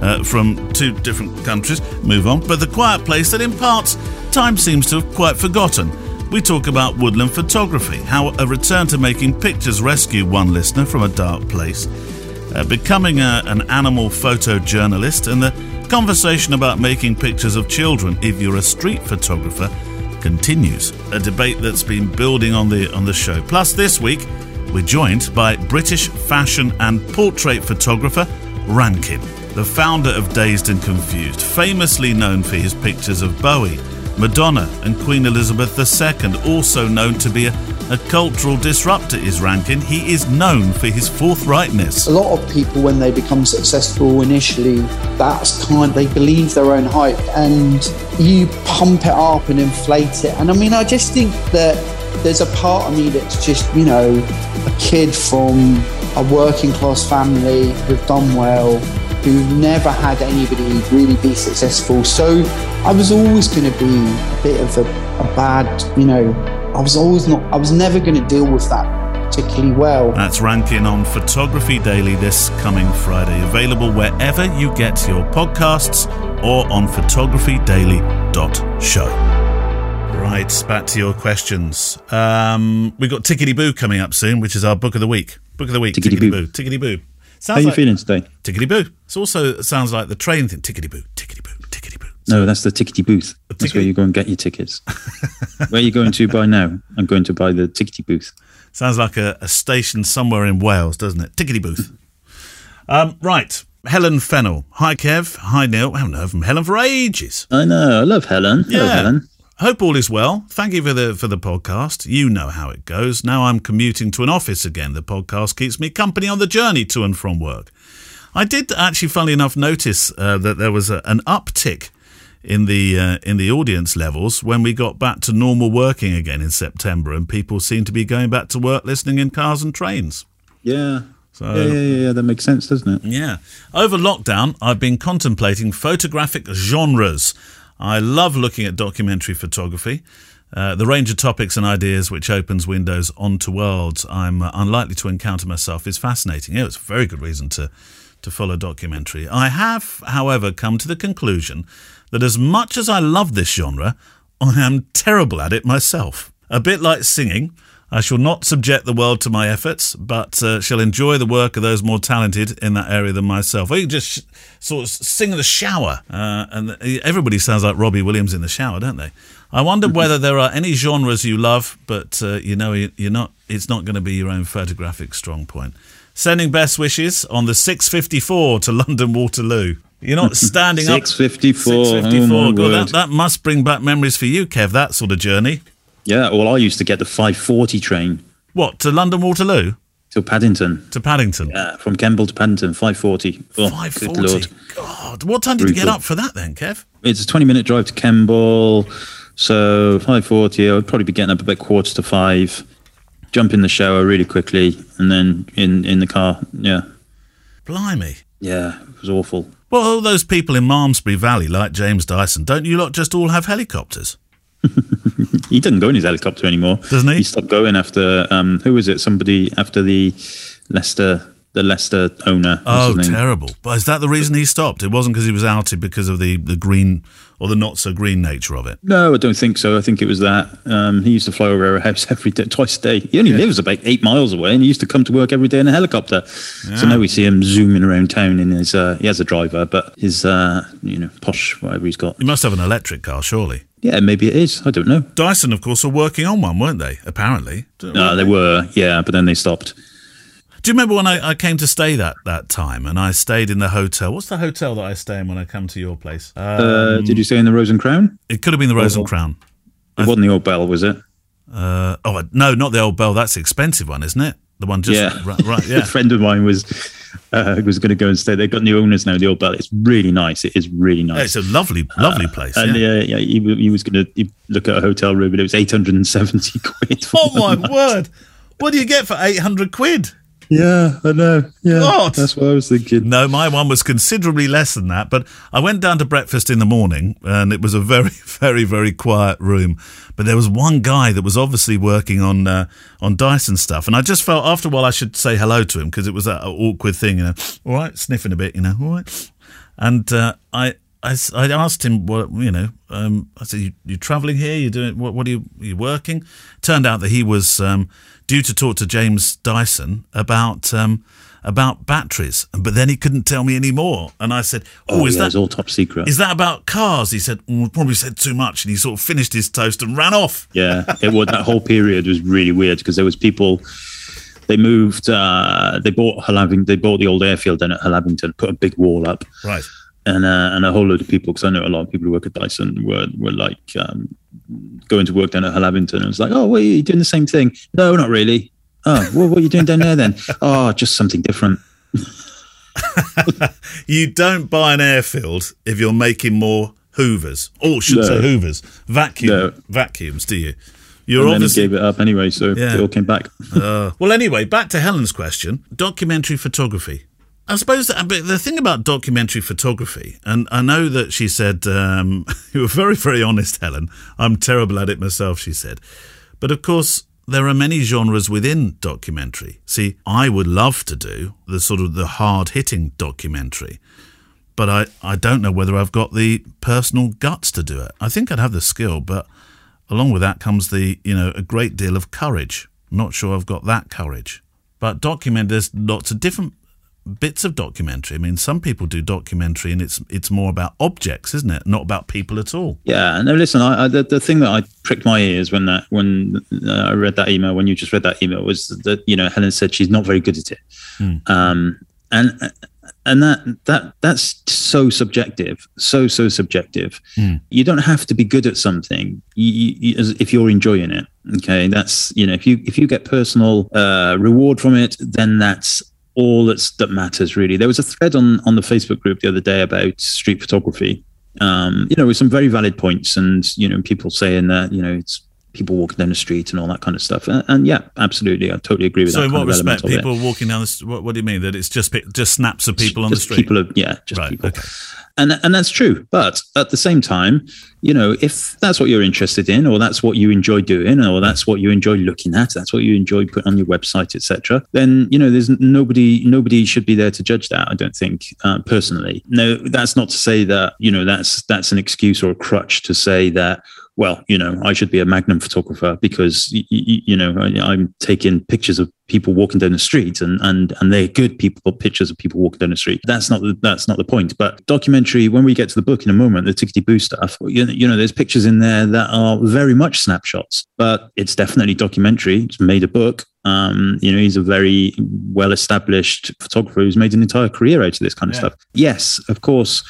uh, from two different countries. Move on. But the quiet place that in parts time seems to have quite forgotten. We talk about woodland photography, how a return to making pictures rescued one listener from a dark place, uh, becoming a, an animal photojournalist, and the conversation about making pictures of children if you're a street photographer continues. A debate that's been building on the on the show. Plus, this week we're joined by British fashion and portrait photographer Rankin, the founder of Dazed and Confused, famously known for his pictures of Bowie, Madonna and Queen Elizabeth II, also known to be a, a cultural disruptor, is Rankin. He is known for his forthrightness. A lot of people, when they become successful initially, that's kind they believe their own hype and you pump it up and inflate it. And I mean, I just think that there's a part of me that's just, you know, a kid from a working class family who've done well, who never had anybody really be successful. So I was always going to be a bit of a, a bad, you know, I was always not, I was never going to deal with that particularly well. That's Rankin on Photography Daily this coming Friday. Available wherever you get your podcasts or on photographydaily.show. Right, back to your questions. Um, we've got Tickety Boo coming up soon, which is our book of the week. Book of the week. Tickety Tickety Boo. Boo. Tickety Boo. How are you feeling today? Tickety Boo. It also sounds like the train thing. Tickety Boo. Tickety Boo. Tickety Boo. No, that's the tickety booth. That's where you go and get your tickets. where are you going to buy now? I'm going to buy the tickety booth. Sounds like a, a station somewhere in Wales, doesn't it? Tickety booth. Um, right. Helen Fennell. Hi, Kev. Hi, Neil. I haven't heard from Helen for ages. I know. I love Helen. Hello, Yeah. Hope all is well. Thank you for the for the podcast. You know how it goes. Now I'm commuting to an office again. The podcast keeps me company on the journey to and from work. I did actually, funnily enough, notice uh, that there was a, an uptick in the uh, in the audience levels when we got back to normal working again in September, and people seem to be going back to work listening in cars and trains. Yeah. So Yeah, yeah, yeah, yeah. That makes sense, doesn't it? yeah. Over lockdown, I've been contemplating photographic genres. I love looking at documentary photography. Uh, the range of topics and ideas which opens windows onto worlds I'm uh, unlikely to encounter myself is fascinating. Yeah, it's a very good reason to, to follow documentary. I have, however, come to the conclusion that as much as I love this genre, I am terrible at it myself. A bit like singing, I shall not subject the world to my efforts, but uh, shall enjoy the work of those more talented in that area than myself. Or you just sh- sort of sing in the shower, uh, and everybody sounds like Robbie Williams in the shower, don't they? I wonder whether there are any genres you love, but uh, you know you- you're not. It's not going to be your own photographic strong point. Sending best wishes on the 654 to London Waterloo. You're not standing up. 654. 654. Oh, God, that, that must bring back memories for you, Kev. That sort of journey. Yeah, well, I used to get the 540 train What to London Waterloo to Paddington. to Paddington? Yeah, from Kemble to Paddington, 540. Oh, Five good lord. God, what time did you get up for that then, Kev? It's a 20 minute drive to Kemble. So 540, I would probably be getting up about quarter to five, jump in the shower really quickly, and then in, in the car. Yeah. Blimey. Yeah, it was awful. Well, all those people in Malmesbury Valley, like James Dyson, don't you lot just all have helicopters? He doesn't go in his helicopter anymore. Doesn't he? He stopped going after, um, who was it? Somebody after the Leicester, the Leicester owner. Oh, terrible. But is that the reason he stopped? It wasn't because he was outed because of the, the green or the not so green nature of it. No, I don't think so. I think it was that. Um, he used to fly over our house every day, twice a day. He only lives about eight miles away, and he used to come to work every day in a helicopter. So now we see him zooming around town in his. Uh, he has a driver, but his, uh, you know, posh whatever he's got. You must have an electric car, surely. Yeah, maybe it is. I don't know. Dyson, of course, were working on one, weren't they? Apparently. No, they were. Yeah, but then they stopped. do you remember when I, I came to stay that, that time and I stayed in the hotel? What's the hotel that I stay in when I come to your place? Uh, Uh, did you stay in the Rose and Crown? it could have been the Rose and Crown. It wasn't the old bell, was it? Uh, oh, no, not the old Bell. That's the expensive one, isn't it? The one just Yeah. right, right yeah. a friend of mine was uh, was going to go and stay. They've got new owners now. The old bell. It's really nice. It is really Yeah, nice. It's a lovely, lovely place. and yeah. yeah, yeah, he, he was going to look at a hotel room, but it was eight hundred and seventy quid. Oh my night. word! What do you get for eight hundred quid? Yeah, I know. Yeah, God. that's what I was thinking. No, my one was considerably less than that. But I went down to breakfast in the morning, and it was a very, very, very quiet room. But there was one guy that was obviously working on uh, on Dyson stuff, and I just felt after a while I should say hello to him because it was that awkward thing, you know. All right, sniffing a bit, you know. All right, and uh, I. I, s- I asked him what you know. Um, I said, "You you travelling here? You doing what? What are you? Are you working?" Turned out that he was um, due to talk to James Dyson about um, about batteries, but then he couldn't tell me any more. And I said, "Oh, Oh, is yeah, that all top secret. is that about cars?" He said, mm, "Probably said too much," and he sort of finished his toast and ran off. yeah, it was that whole period was really weird because there was people. They moved. Uh, they bought Hull They bought the old airfield then at Hullavington, put a big wall up, Right. And uh, and a whole load of people because I know a lot of people who work at Dyson were were like um, going to work down at Hullavington and it was like, oh, well, are you doing the same thing? No, not really. Oh, well, what are you doing down there then? Oh, just something different. you don't buy an airfield if you're making more Hoovers, or should No. say Hoovers, vacuum No. vacuums, do you? You're and then obviously gave it up anyway, so Yeah. they all came back. Uh, well, anyway, back to Helen's question documentary photography. I suppose but the thing about documentary photography, and I know that she said, um, you were very, very honest, Helen. I'm terrible at it myself, she said. But of course, there are many genres within documentary. See, I would love to do the sort of the hard hitting documentary, but I, I don't know whether I've got the personal guts to do it. I think I'd have the skill, but along with that comes the you know a great deal of courage. Not sure I've got that courage. But document there's lots of different bits of documentary. I mean, some people do documentary, and it's it's more about objects, isn't it? Not about people at all. Yeah, no. Listen, I, I the, the thing that I pricked my ears when that when uh, I read that email when you just read that email was that you know Helen said she's not very good at it, um, and and that that that's so subjective, so so subjective. You don't have to be good at something you, you- if you're enjoying it. Okay, that's you know if you if you get personal uh, reward from it, then that's all that's that matters really. There was a thread on on the Facebook group the other day about street photography um, you know, with some very valid points, and you know, people saying that you know it's people walking down the street and all that kind of stuff. And, and yeah, absolutely, I totally agree with So, that. So, in what respect, people walking down the what, what do you mean that it's just just snaps of people on the street? People are, yeah, just Right, people. okay. And and that's true. But at the same time, you know, if that's what you're interested in, or that's what you enjoy doing, or that's what you enjoy looking at, that's what you enjoy putting on your website, etc., then you know, there's nobody nobody should be there to judge that. I don't think uh, personally. No, that's not to say that you know that's that's an excuse or a crutch to say that well, you know, I should be a Magnum photographer because y- y- you know I, I'm taking pictures of people walking down the street, and and and they're good people pictures of people walking down the street. That's not the, that's not the point. But documentary, when we get to the book in a moment, the Tickety Boo stuff, you know, you know, there's pictures in there that are very much snapshots, but it's definitely documentary. It's made a book. Um, you know, he's a very well established photographer who's made an entire career out of this kind of Yeah. stuff. Yes, of course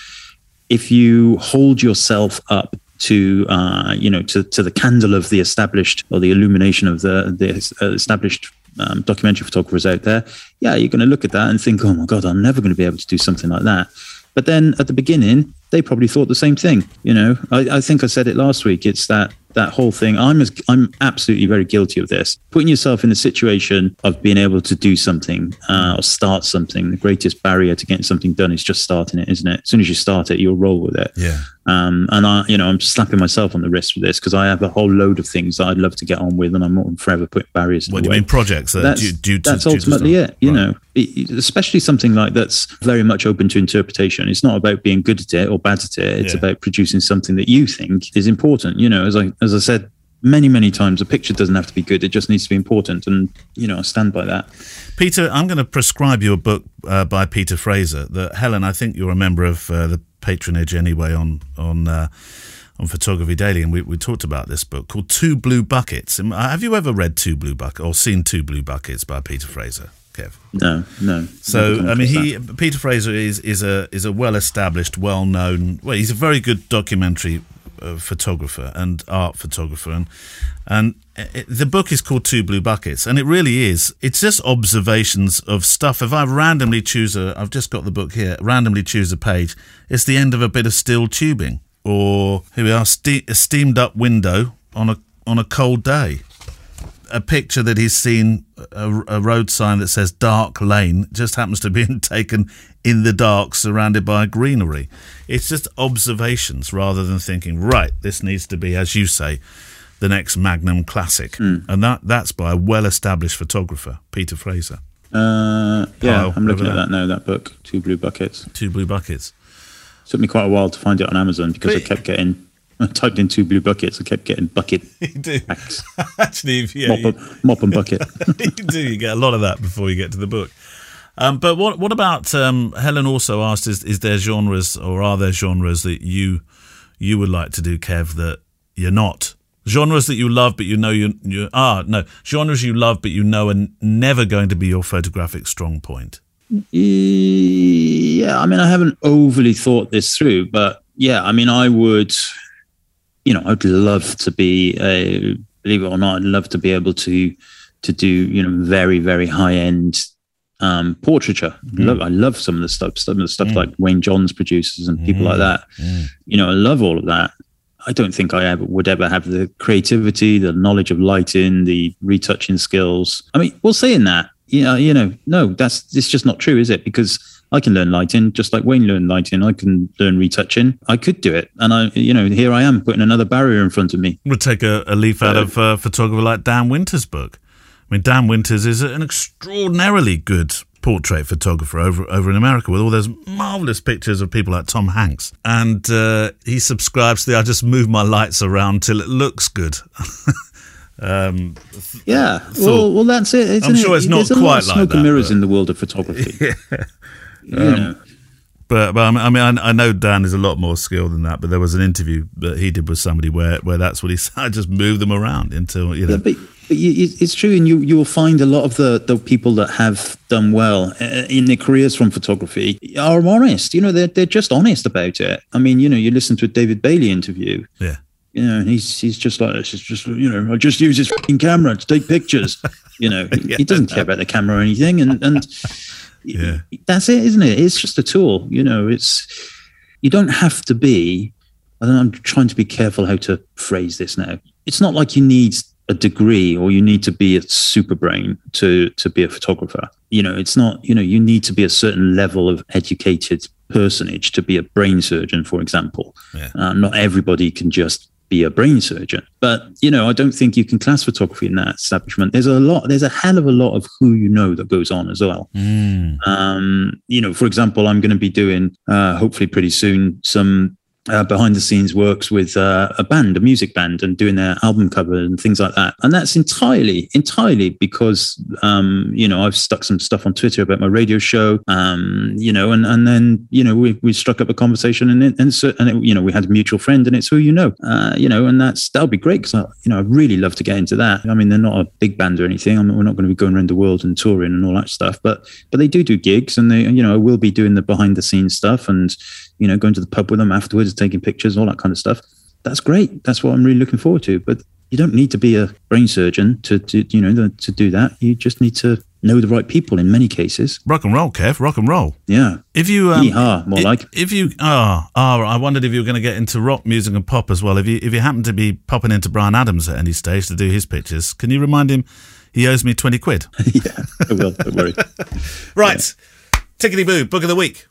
if you hold yourself up to uh, you know to, to the candle of the established or the illumination of the the uh, established um, documentary photographers out there, yeah, you're going to look at that and think, oh my god, I'm never going to be able to do something like that. But then at the beginning, they probably thought the same thing. You know, I, I think I said it last week. It's that that whole thing. I'm as, I'm absolutely very guilty of this. Putting yourself in the situation of being able to do something uh, or start something. The greatest barrier to getting something done is just starting it, isn't it? As soon as you start it, you'll roll with it. Yeah. Um, and I, you know, I'm slapping myself on the wrist for this because I have a whole load of things that I'd love to get on with, and I'm forever putting barriers. in What do you mean projects? That that's, due, due to, that's ultimately it. You Right. know, it- especially something like that's very much open to interpretation. It's not about being good at it or bad at it. It's Yeah. about producing something that you think is important. You know, as I as I said many many times, a picture doesn't have to be good. It just needs to be important, and you know, I stand by that. Peter, I'm going to prescribe you a book uh, by Peter Fraser. That Helen, I think you're a member of uh, the patronage anyway on on uh, on Photography Daily, and we, we talked about this book called Two Blue Buckets. Um, Have you ever read Two Blue Buckets or seen Two Blue Buckets by Peter Fraser, Kev? No, no. So I mean, he Peter Fraser is is a is a well established, well known. Well, he's a very good documentary photographer and art photographer, and and it, the book is called Two Blue Buckets, and it really is. It's just observations of stuff. If I randomly choose a, I've just got the book here. Randomly choose a page. It's the end of a bit of steel tubing, or here we are, ste- a steamed up window on a on a cold day a picture that he's seen a, a road sign that says dark lane just happens to be taken in the dark surrounded by greenery it's just observations rather than thinking right this needs to be as you say the next magnum classic and that that's by a well established photographer peter fraser Uh, yeah, Kyle, I'm looking at that now. That book, Two Blue Buckets. two blue buckets took me quite a while to find it on Amazon because I kept getting. I typed in two blue buckets. I kept getting bucket, you do actually yeah, mop, you- and, mop and bucket. you do. You get a lot of that before you get to the book. Um, but what what about um, Helen? Also asked: Is is there genres or are there genres that you you would like to do, Kev? That you're not genres that you love, but you know you you ah no genres you love, but you know are never going to be your photographic strong point. Yeah, I mean, I haven't overly thought this through, but yeah, I mean, I would, you know, I'd love to be a, believe it or not, I'd love to be able to to do, you know, very very high end um, portraiture. Mm. Love, I love some of the stuff, some of the stuff like Wayne Johns produces and people like that. You know, I love all of that. I don't think I ever would ever have the creativity, the knowledge of lighting, the retouching skills. I mean, well, saying that, you know, you know, no, that's it's just not true, is it? Because I can learn lighting just like Wayne learned lighting. I can learn retouching. I could do it, and I, you know, here I am putting another barrier in front of me. We'll take a, a leaf out of a photographer like Dan Winters' book. I mean, Dan Winters is an extraordinarily good portrait photographer over over in America with all those marvelous pictures of people like Tom Hanks, and uh, he subscribes to the "I just move my lights around till it looks good." um, Yeah, well, well, that's it. I'm sure it? it's not There's a lot of smoke that, and mirrors but- in the world of photography. you know. But, but I mean, I, I know Dan is a lot more skilled than that. But there was an interview that he did with somebody where, where that's what he said. I just move them around until you know. Yeah, but, it's true, and you you will find a lot of the the people that have done well uh, in their careers from photography are honest. You know, they're they're just honest about it. I mean, you know, you listen to a David Bailey interview. yeah, You know, and he's he's just like this. It's just you know, I just use his fucking camera to take pictures. You know, he, Yeah. he doesn't care about the camera or anything, and and Yeah. that's it, isn't it? It's just a tool. You know, it's you don't have to be. I don't know, I'm trying to be careful how to phrase this now. It's not like you need a degree or you need to be a super brain to to be a photographer. You know, it's not. You know, you need to be a certain level of educated personage to be a brain surgeon, for example. Yeah. Uh, not everybody can just be a brain surgeon. But you know, I don't think you can class photography in that establishment. There's a lot. There's a hell of a lot of who you know that goes on as well. Um, you know, for example, I'm going to be doing uh, hopefully pretty soon some. Uh, behind the scenes works with uh, a band, a music band, and doing their album cover and things like that. And that's entirely, entirely because, um, you know, I've stuck some stuff on Twitter about my radio show, um, you know, and, and then, you know, we, we struck up a conversation and, it, and, so, and it, you know, we had a mutual friend and it's who you know, uh, you know, and that's, that'll be great because, I, you know, I really love to get into that. I mean, they're not a big band or anything. I mean, we're not going to be going around the world and touring and all that stuff, but, but they do do gigs and they, you know, I will be doing the behind the scenes stuff and, you know, going to the pub with them afterwards, taking pictures, all that kind of stuff. That's great. That's what I'm really looking forward to. But you don't need to be a brain surgeon to, to you know, to do that. You just need to know the right people in many cases. rock and roll, Kev, rock and roll. Yeah. If you um, Yeehaw, more i- like. if you ah ah, I wondered if you were going to get into rock music and pop as well. If you if you happen to be popping into Bryan Adams at any stage to do his pictures, can you remind him he owes me twenty quid? yeah. I will. Don't worry. right, tickety boo, book of the week.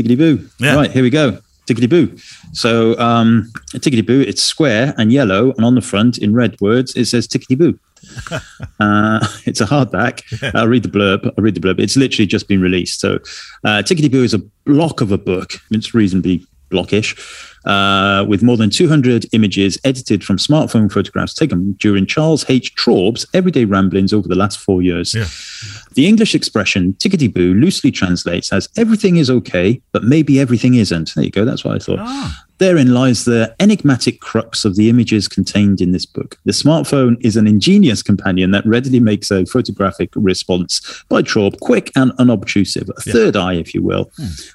Tickety boo. Yeah. Right, here we go. Tickety boo. So, um, tickety boo, it's square and yellow, and on the front in red words, it says tickety boo. uh, it's a hardback. I'll read the blurb. I'll read the blurb. It's literally just been released. So, uh, Tickety Boo is a block of a book. It's reasonably blockish, uh, with more than 200 images edited from smartphone photographs taken during Charles H. Traub's everyday ramblings over the last four years. Yeah. The English expression tickety boo loosely translates as everything is okay, but maybe everything isn't. There you go. That's what I thought. Therein lies the enigmatic crux of the images contained in this book. The smartphone is an ingenious companion that readily makes a photographic response by Traub quick and unobtrusive, a third eye, if you will.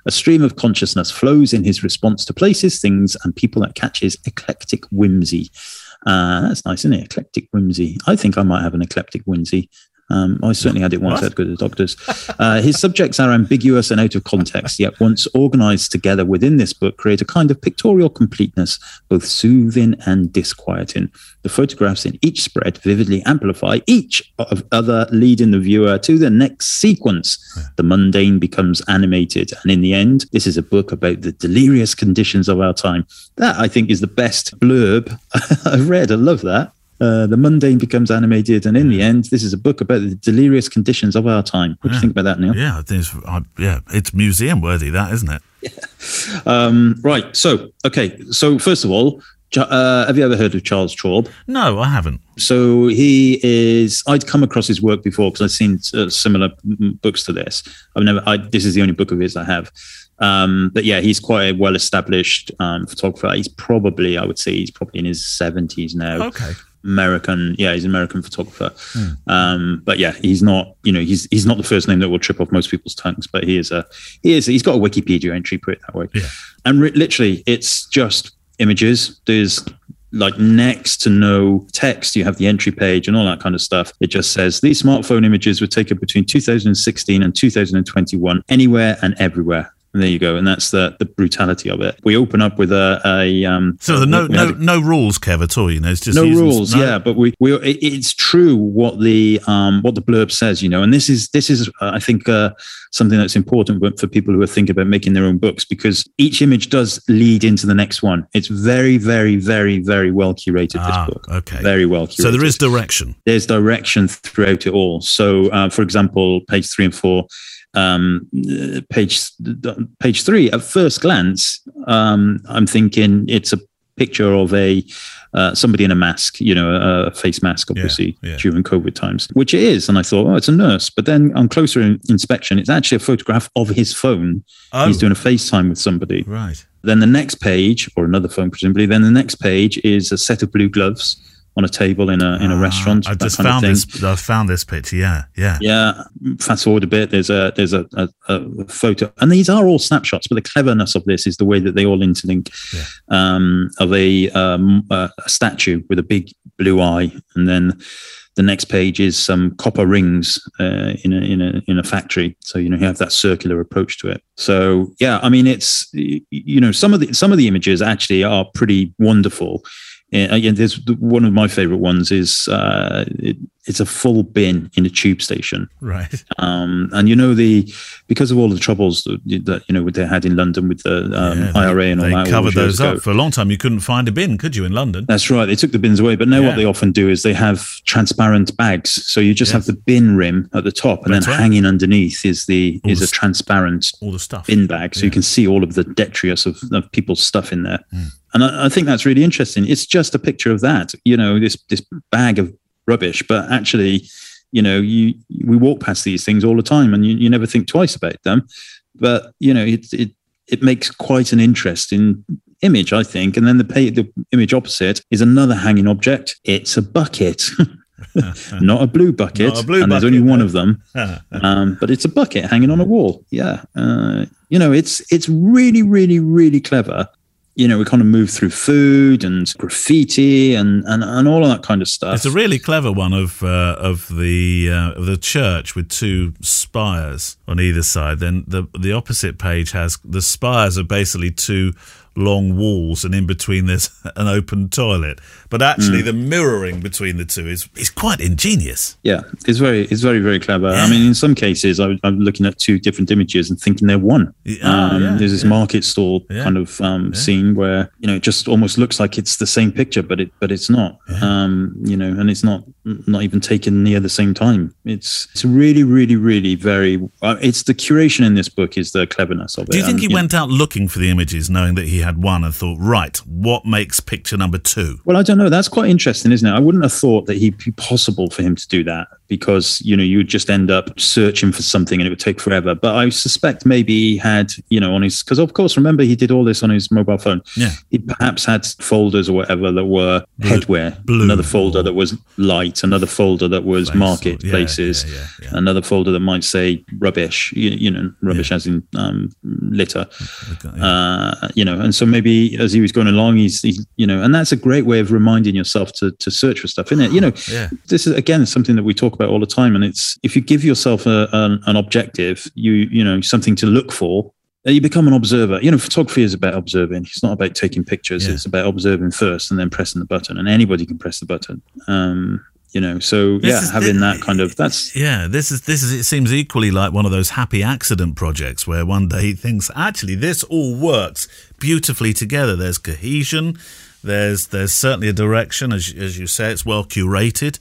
A stream of consciousness flows in his response to places, things, and people that catches eclectic whimsy. Uh, that's nice, isn't it? Eclectic whimsy. I think I might have an eclectic whimsy. Um, I certainly had it once. I had to go to the doctors. Uh, his subjects are ambiguous and out of context, yet once organized together within this book, create a kind of pictorial completeness, both soothing and disquieting. The photographs in each spread vividly amplify each of other, leading the viewer to the next sequence. The mundane becomes animated, and in the end, this is a book about the delirious conditions of our time. That I think is the best blurb I've read. I love that. Uh, the mundane becomes animated, and in the end, this is a book about the delirious conditions of our time. What do you think about that, Neil? Yeah, I think it's I, yeah, it's museum worthy. That isn't it? Um, right. So, okay. So, first of all, uh, have you ever heard of Charles Traub? No, I haven't. So he is. I'd come across his work before because I've seen uh, similar mm, books to this. I've never. I, this is the only book of his I have. Um, but yeah, he's quite a well-established um, photographer. He's probably, I would say, he's probably in his seventies now. Okay. American, yeah, he's an American photographer. Um, but yeah, he's not, you know, he's he's not the first name that will trip off most people's tongues. But he is a, he is, he's got a Wikipedia entry, put it that way. Yeah. And ri- literally, it's just images. There's like next to no text. You have the entry page and all that kind of stuff. It just says these smartphone images were taken between 2016 and 2021, anywhere and everywhere. And there you go. And that's the the brutality of it. We open up with a, a um. So the no no a- no rules, Kev, at all. You know, it's just no rules no? yeah but we we it, it's true what the um what the blurb says you know and this is this is uh, i think uh, something that's important for people who are thinking about making their own books because each image does lead into the next one it's very very very very well curated Ah, this book okay. very well curated So there is direction. there's direction throughout it all. So, uh, for example, page three and four, um, page page three. At first glance, um, I'm thinking it's a picture of a uh, somebody in a mask, you know, a, face mask, obviously yeah. during COVID times, which it is. And I thought, oh, it's a nurse. But then on closer in- inspection, it's actually a photograph of his phone. Oh. He's doing a FaceTime with somebody. Right. Then the next page, or another phone presumably. Then the next page is a set of blue gloves on a table in a in a Ah, restaurant. I just found this. I found this picture. Yeah, yeah. Yeah, fast forward a bit. There's a there's a, a, a photo, and these are all snapshots. But the cleverness of this is the way that they all interlink. Yeah. Um, of a, um, a statue with a big blue eye, and then the next page is some copper rings uh, in a in a in a factory. So you know you have that circular approach to it. So yeah, I mean it's you know some of the some of the images actually are pretty wonderful. Uh, again, there's one of my favorite ones is uh, it, it's a full bin in a tube station. Right. Um, and you know the because of all the troubles that, that you know they had in London with the um, Yeah, IRA and all they that. covered those ago. up for a long time. You couldn't find a bin, could you, in London? That's right. They took the bins away, but now Yeah. what they often do is they have transparent bags. So you just have the bin rim at the top, and That's then right. hanging underneath is the All is the a transparent All the stuff. bin bag, so Yeah. you can see all of the detritus of, of people's stuff in there. Mm. And I, I think that's really interesting. It's just a picture of that, you know, this this bag of rubbish, but actually, you know, you we walk past these things all the time, and you, you never think twice about them. But you know, it it it makes quite an interesting image, I think. And then the pay, the image opposite is another hanging object. It's a bucket. Not a blue bucket, a blue and there's bucket, only one no. of them um, but it's a bucket hanging on a wall. Yeah, uh, you know, it's it's really, really, really clever. You know, we kind of move through food and graffiti and and, and all of that kind of stuff. It's a really clever one of uh, of the uh, of the church with two spires on either side. Then the the opposite page has the spires are basically two long walls, and in between there's an open toilet. But actually, Hmm. the mirroring between the two is is quite ingenious. yeah, it's very it's very very clever. I mean, in some cases, I, I'm looking at two different images and thinking they're one. Yeah, ah, um, yeah, there's this yeah. market stall Yeah. kind of um, scene where you know it just almost looks like it's the same picture, but it but it's not. Um, you know, and it's not not even taken near the same time. It's it's really really really very. Uh, it's the curation in this book is the cleverness of it. Do you think he know, went out looking for the images, knowing that he had one, and thought, right, what makes picture number two? Well, I don't know. That's quite interesting, isn't it? I wouldn't have thought that he'd be possible for him to do that because, you know, you would just end up searching for something and it would take forever. But I suspect maybe he had, you know, on his, because of course, remember he did all this on his mobile phone. Yeah. He perhaps had folders or whatever that were headwear, blue another folder that was light, another folder that was Place marketplaces, yeah, yeah, yeah, another folder that might say rubbish, you, you know, rubbish as in um, litter uh, you know, and so maybe as he was going along, he's, he, you know, and that's a great way of reminding yourself to to search for stuff, isn't it? You know, Yeah. this is again something that we talk about all the time, and it's if you give yourself a, an, an objective, you you know, something to look for. You become an observer. You know, photography is about observing. It's not about taking pictures. Yeah. It's about observing first and then pressing the button. And anybody can press the button. Um, you know, so This yeah, is having that kind of that's Yeah, this is this is. It seems equally like one of those happy accident projects where one day he thinks, actually, this all works beautifully together. There's cohesion. There's there's certainly a direction, as as you say, it's well curated.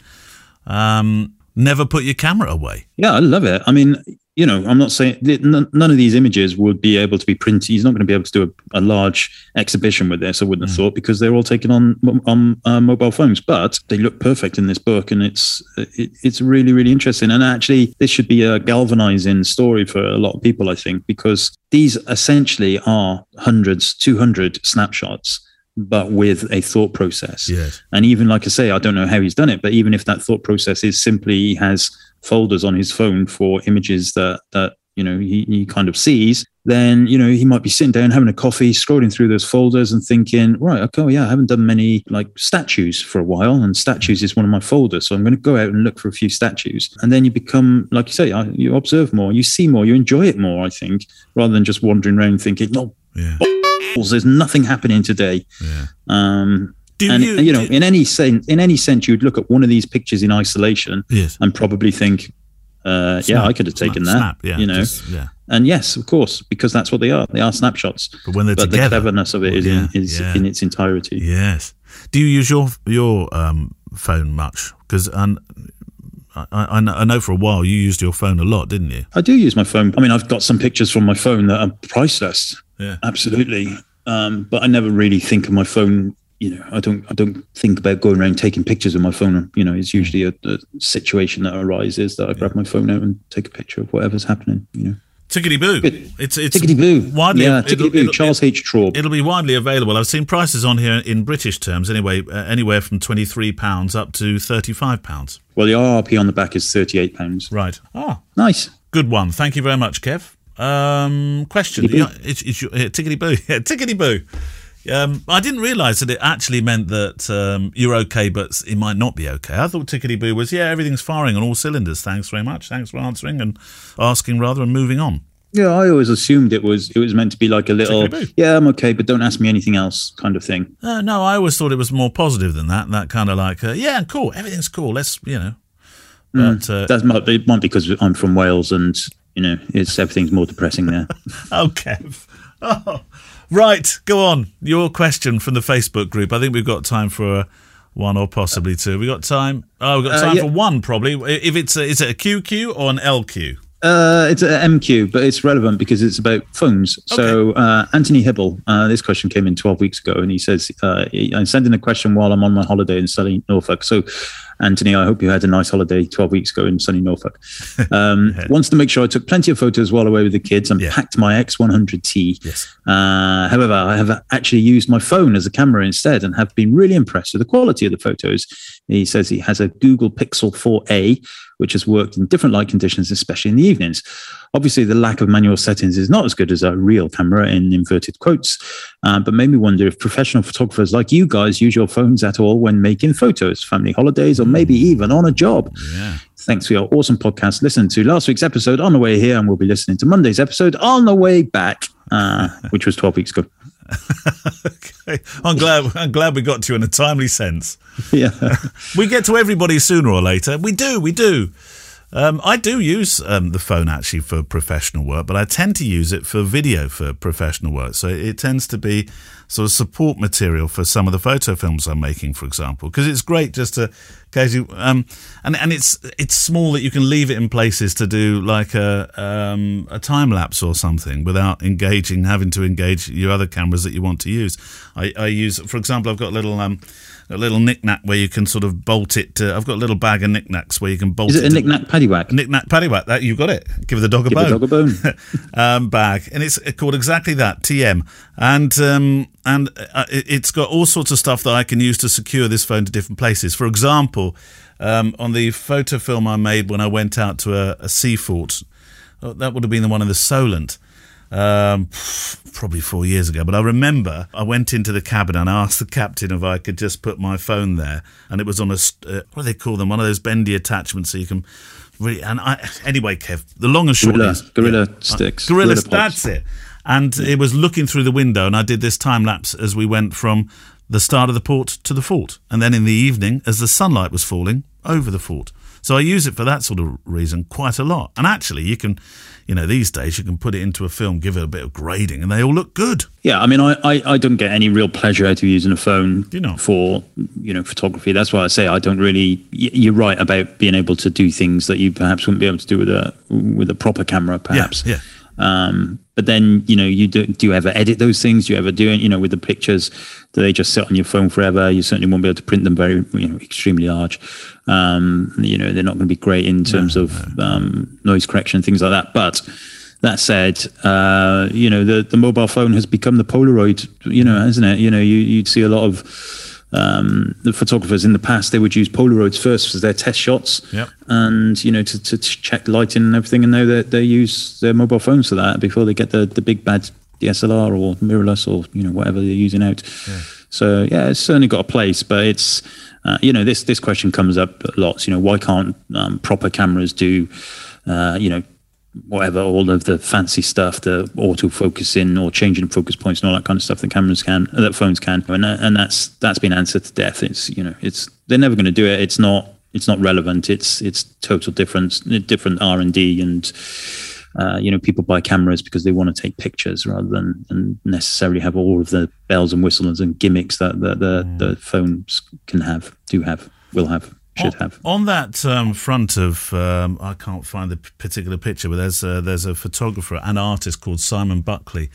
Um, never put your camera away. Yeah, I love it. I mean, you know, I'm not saying none of these images would be able to be printed. He's not going to be able to do a, a large exhibition with this. I wouldn't have thought because they're all taken on on uh, mobile phones, but they look perfect in this book, and it's it, it's really really interesting. And actually, this should be a galvanizing story for a lot of people, I think, because these essentially are hundreds, 200 snapshots but with a thought process. Yes. And even like I say, I don't know how he's done it, but even if that thought process is simply he has folders on his phone for images that that you know he, he kind of sees, then you know he might be sitting down having a coffee, scrolling through those folders and thinking, right, okay, well, yeah, I haven't done many like statues for a while, and statues is one of my folders, so I'm going to go out and look for a few statues, and then you become, like you say, uh, you observe more, you see more, you enjoy it more, I think, rather than just wandering around thinking, no, Yeah. There's nothing happening today. Yeah. Um, Do and you, you know, do- in any sense, in any sense, you'd look at one of these pictures in isolation yes. and probably think, uh, yeah, I could have taken snap, that. Snap, yeah. you know, just- yeah. and yes, of course, because that's what they are. They are snapshots. But when they're But the cleverness of it is, Yeah, in, is yeah. in its entirety. Yes. Do you use your your um, phone much? Because I, I, know- I know for a while you used your phone a lot, didn't you? I do use my phone. I mean, I've got some pictures from my phone that are priceless. Yeah. Absolutely. Um, but I never really think of my phone. You know, I don't. I don't think about going around taking pictures with my phone. You know, it's usually a, a situation that arises that I grab my phone out and take a picture of whatever's happening. You know, Tickety boo. It's it's tickety boo. widely yeah, tickety boo. Charles H. Traub. It'll be widely available. I've seen prices on here in British terms, anyway, uh, anywhere from twenty three pounds up to thirty five pounds. Well, the RRP on the back is thirty-eight pounds. Right. Ah, Nice. good one. Thank you very much, Kev. Um, question. Tickety. Yeah, it's, it's your, yeah, tickety boo. Yeah, tickety boo. Um, I didn't realise that it actually meant that um, you're okay, but it might not be okay. I thought tickety boo was yeah, everything's firing on all cylinders. Thanks very much. Thanks for answering and asking rather and moving on. Yeah, I always assumed it was it was meant to be like a little yeah, I'm okay, but don't ask me anything else kind of thing. Uh, no, I always thought it was more positive than that. That kind of like, uh, yeah, cool, everything's cool. Let's, you know. But uh, That might it might be because I'm from Wales and you know it's everything's more depressing there. oh, Kev. Oh, right, go on. Your question from the Facebook group. I think we've got time for uh, one or possibly two. We got time. Oh, we've got Uh, time yeah. for one probably. If it's a, is it a QQ or an LQ? Uh, it's an MQ, but it's relevant because it's about phones. So, uh, Anthony Hibble, uh, this question came in 12 weeks ago, and he says, uh, I'm sending a question while I'm on my holiday in sunny Norfolk. So, Anthony, I hope you had a nice holiday 12 weeks ago in sunny Norfolk. Um, Wants to make sure I took plenty of photos while away with the kids and Yeah. packed my X100T. Yes. Uh, however, I have actually used my phone as a camera instead and have been really impressed with the quality of the photos. He says he has a Google Pixel 4a, which has worked in different light conditions, especially in the evenings. Obviously, the lack of manual settings is not as good as a real camera in inverted quotes, uh, but made me wonder if professional photographers like you guys use your phones at all when making photos, family holidays, or maybe even on a job. Yeah. Thanks for your awesome podcast. Listen to last week's episode on the way here, and we'll be listening to Monday's episode on the way back, uh, which was 12 weeks ago. okay. I'm glad. I'm glad we got to you in a timely sense. yeah. we get to everybody sooner or later. We do, we do. Um, I do use um, the phone actually for professional work, but I tend to use it for video for professional work. So it tends to be sort of support material for some of the photo films I'm making, for example, because it's great just to occasionally, um, and and it's it's small that you can leave it in places to do like a um, a time lapse or something without engaging, having to engage your other cameras that you want to use. I, I use, for example, I've got a little um, a little knick-knack where you can sort of bolt it. To, I've got a little bag of knickknacks where you can bolt Is it a to- knick-knack paddywhack? Knick-knack paddywhack. That you got it. Give the dog a Give bone. the dog a bone. um, bag, and it's called exactly that TM, and um, and uh, it- it's got all sorts of stuff that I can use to secure this phone to different places. For example, um, on the photo film I made when I went out to a, a sea fort, oh, that would have been the one in the Solent. Um, probably four years ago, but I remember I went into the cabin and I asked the captain if I could just put my phone there, and it was on a uh, what do they call them? One of those bendy attachments, so you can really. And I anyway, Kev, the long and short Gorilla, is gorilla Yeah. sticks. gorilla, gorilla that's it. And it was looking through the window, and I did this time lapse as we went from the start of the port to the fort, and then in the evening as the sunlight was falling over the fort. So I use it for that sort of reason quite a lot. And actually, you can, you know, these days you can put it into a film, give it a bit of grading, and they all look good. Yeah, I mean, I, I, I don't get any real pleasure out of using a phone You know. for you know photography. That's why I say I don't really. You're right about being able to do things that you perhaps wouldn't be able to do with a with a proper camera, perhaps. yeah. Um, but then you know, you do. Do you ever edit those things? Do you ever do it? You know, with the pictures, do they just sit on your phone forever? You certainly won't be able to print them very, you know, extremely large. Um, you know, they're not going to be great in terms of um, noise correction, things like that. But that said, uh, you know, the, the mobile phone has become the Polaroid, you know, hasn't it? You know, you, you'd see a lot of um, the photographers in the past, they would use Polaroids first as their test shots. Yep. And, you know, to, to check lighting and everything. And now they, they use their mobile phones for that before they get the, the big bad DSLR or mirrorless or, you know, whatever they're using out. Yeah. So, yeah, it's certainly got a place, but it's, uh, you know, this, this question comes up lots. You know, why can't um, proper cameras do, uh, you know, whatever, all of the fancy stuff, the auto focusing or changing focus points and all that kind of stuff that cameras can, that phones can, and and that's that's been answered to death. It's you know, it's they're never going to do it. It's not it's not relevant. It's it's total difference, different R and D, and uh, you know, people buy cameras because they want to take pictures rather than, than necessarily have all of the bells and whistles and gimmicks that the the, mm. the phones can have, do have, will have should have. On that um, front of, um, I can't find the particular picture, but there's a, there's a photographer and artist called Simon Buckley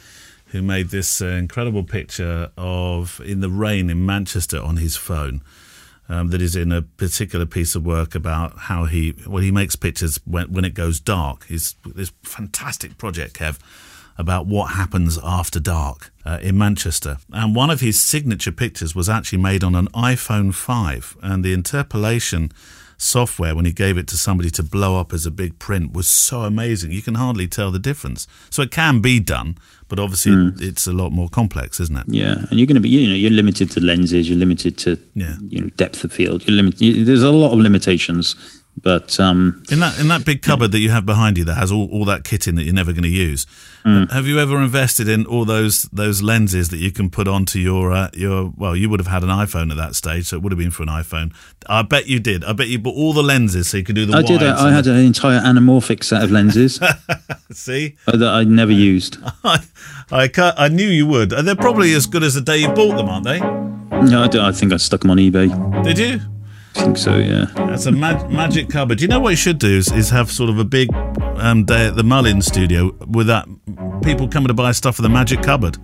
who made this uh, incredible picture of in the rain in Manchester on his phone. Um, that is in a particular piece of work about how he well he makes pictures when when it goes dark. He's this fantastic project, Kev, about what happens after dark uh, in Manchester. And one of his signature pictures was actually made on an iPhone 5. And the interpolation software, when he gave it to somebody to blow up as a big print, was so amazing. You can hardly tell the difference. So it can be done, but obviously mm. it's a lot more complex, isn't it? Yeah, and you're going to be, you know, you're limited to lenses, you're limited to, yeah. you know, depth of field. You're limited. There's a lot of limitations but um, in that in that big cupboard that you have behind you that has all, all that kit in that you're never going to use, mm. have you ever invested in all those those lenses that you can put onto your uh, your? Well, you would have had an iPhone at that stage, so it would have been for an iPhone. I bet you did. I bet you bought all the lenses so you could do the. I did. I, I had an entire anamorphic set of lenses. See uh, that I never used. I, I I knew you would. They're probably as good as the day you bought them, aren't they? No, I, I think I stuck them on eBay. Did you? I think so, yeah. That's a mag- magic cupboard. You know what you should do is, is have sort of a big um, day at the Mullin studio with that people coming to buy stuff for the magic cupboard.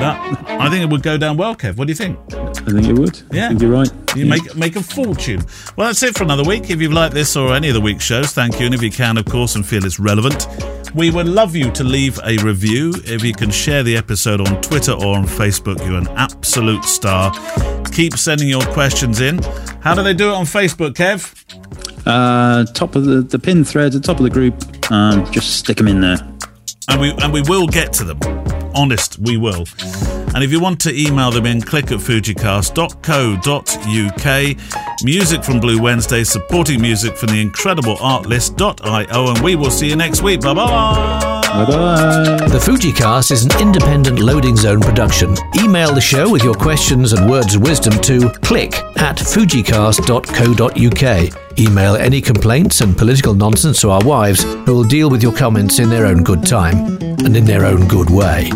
That I think it would go down well, Kev. What do you think? I think it would. Yeah, I think you're right. You yeah. make make a fortune. Well, that's it for another week. If you've liked this or any of the week's shows, thank you. And if you can, of course, and feel it's relevant, we would love you to leave a review. If you can share the episode on Twitter or on Facebook, you're an absolute star. Keep sending your questions in. How do they do it on Facebook, Kev? Uh, top of the, the pin thread, the top of the group. Um, just stick them in there. And we and we will get to them. Honest, we will. And if you want to email them in, click at fujicast.co.uk. Music from Blue Wednesday, supporting music from the incredible artlist.io, and we will see you next week. Bye bye. Bye bye. The Fujicast is an independent loading zone production. Email the show with your questions and words of wisdom to click at fujicast.co.uk. Email any complaints and political nonsense to our wives, who will deal with your comments in their own good time and in their own good way.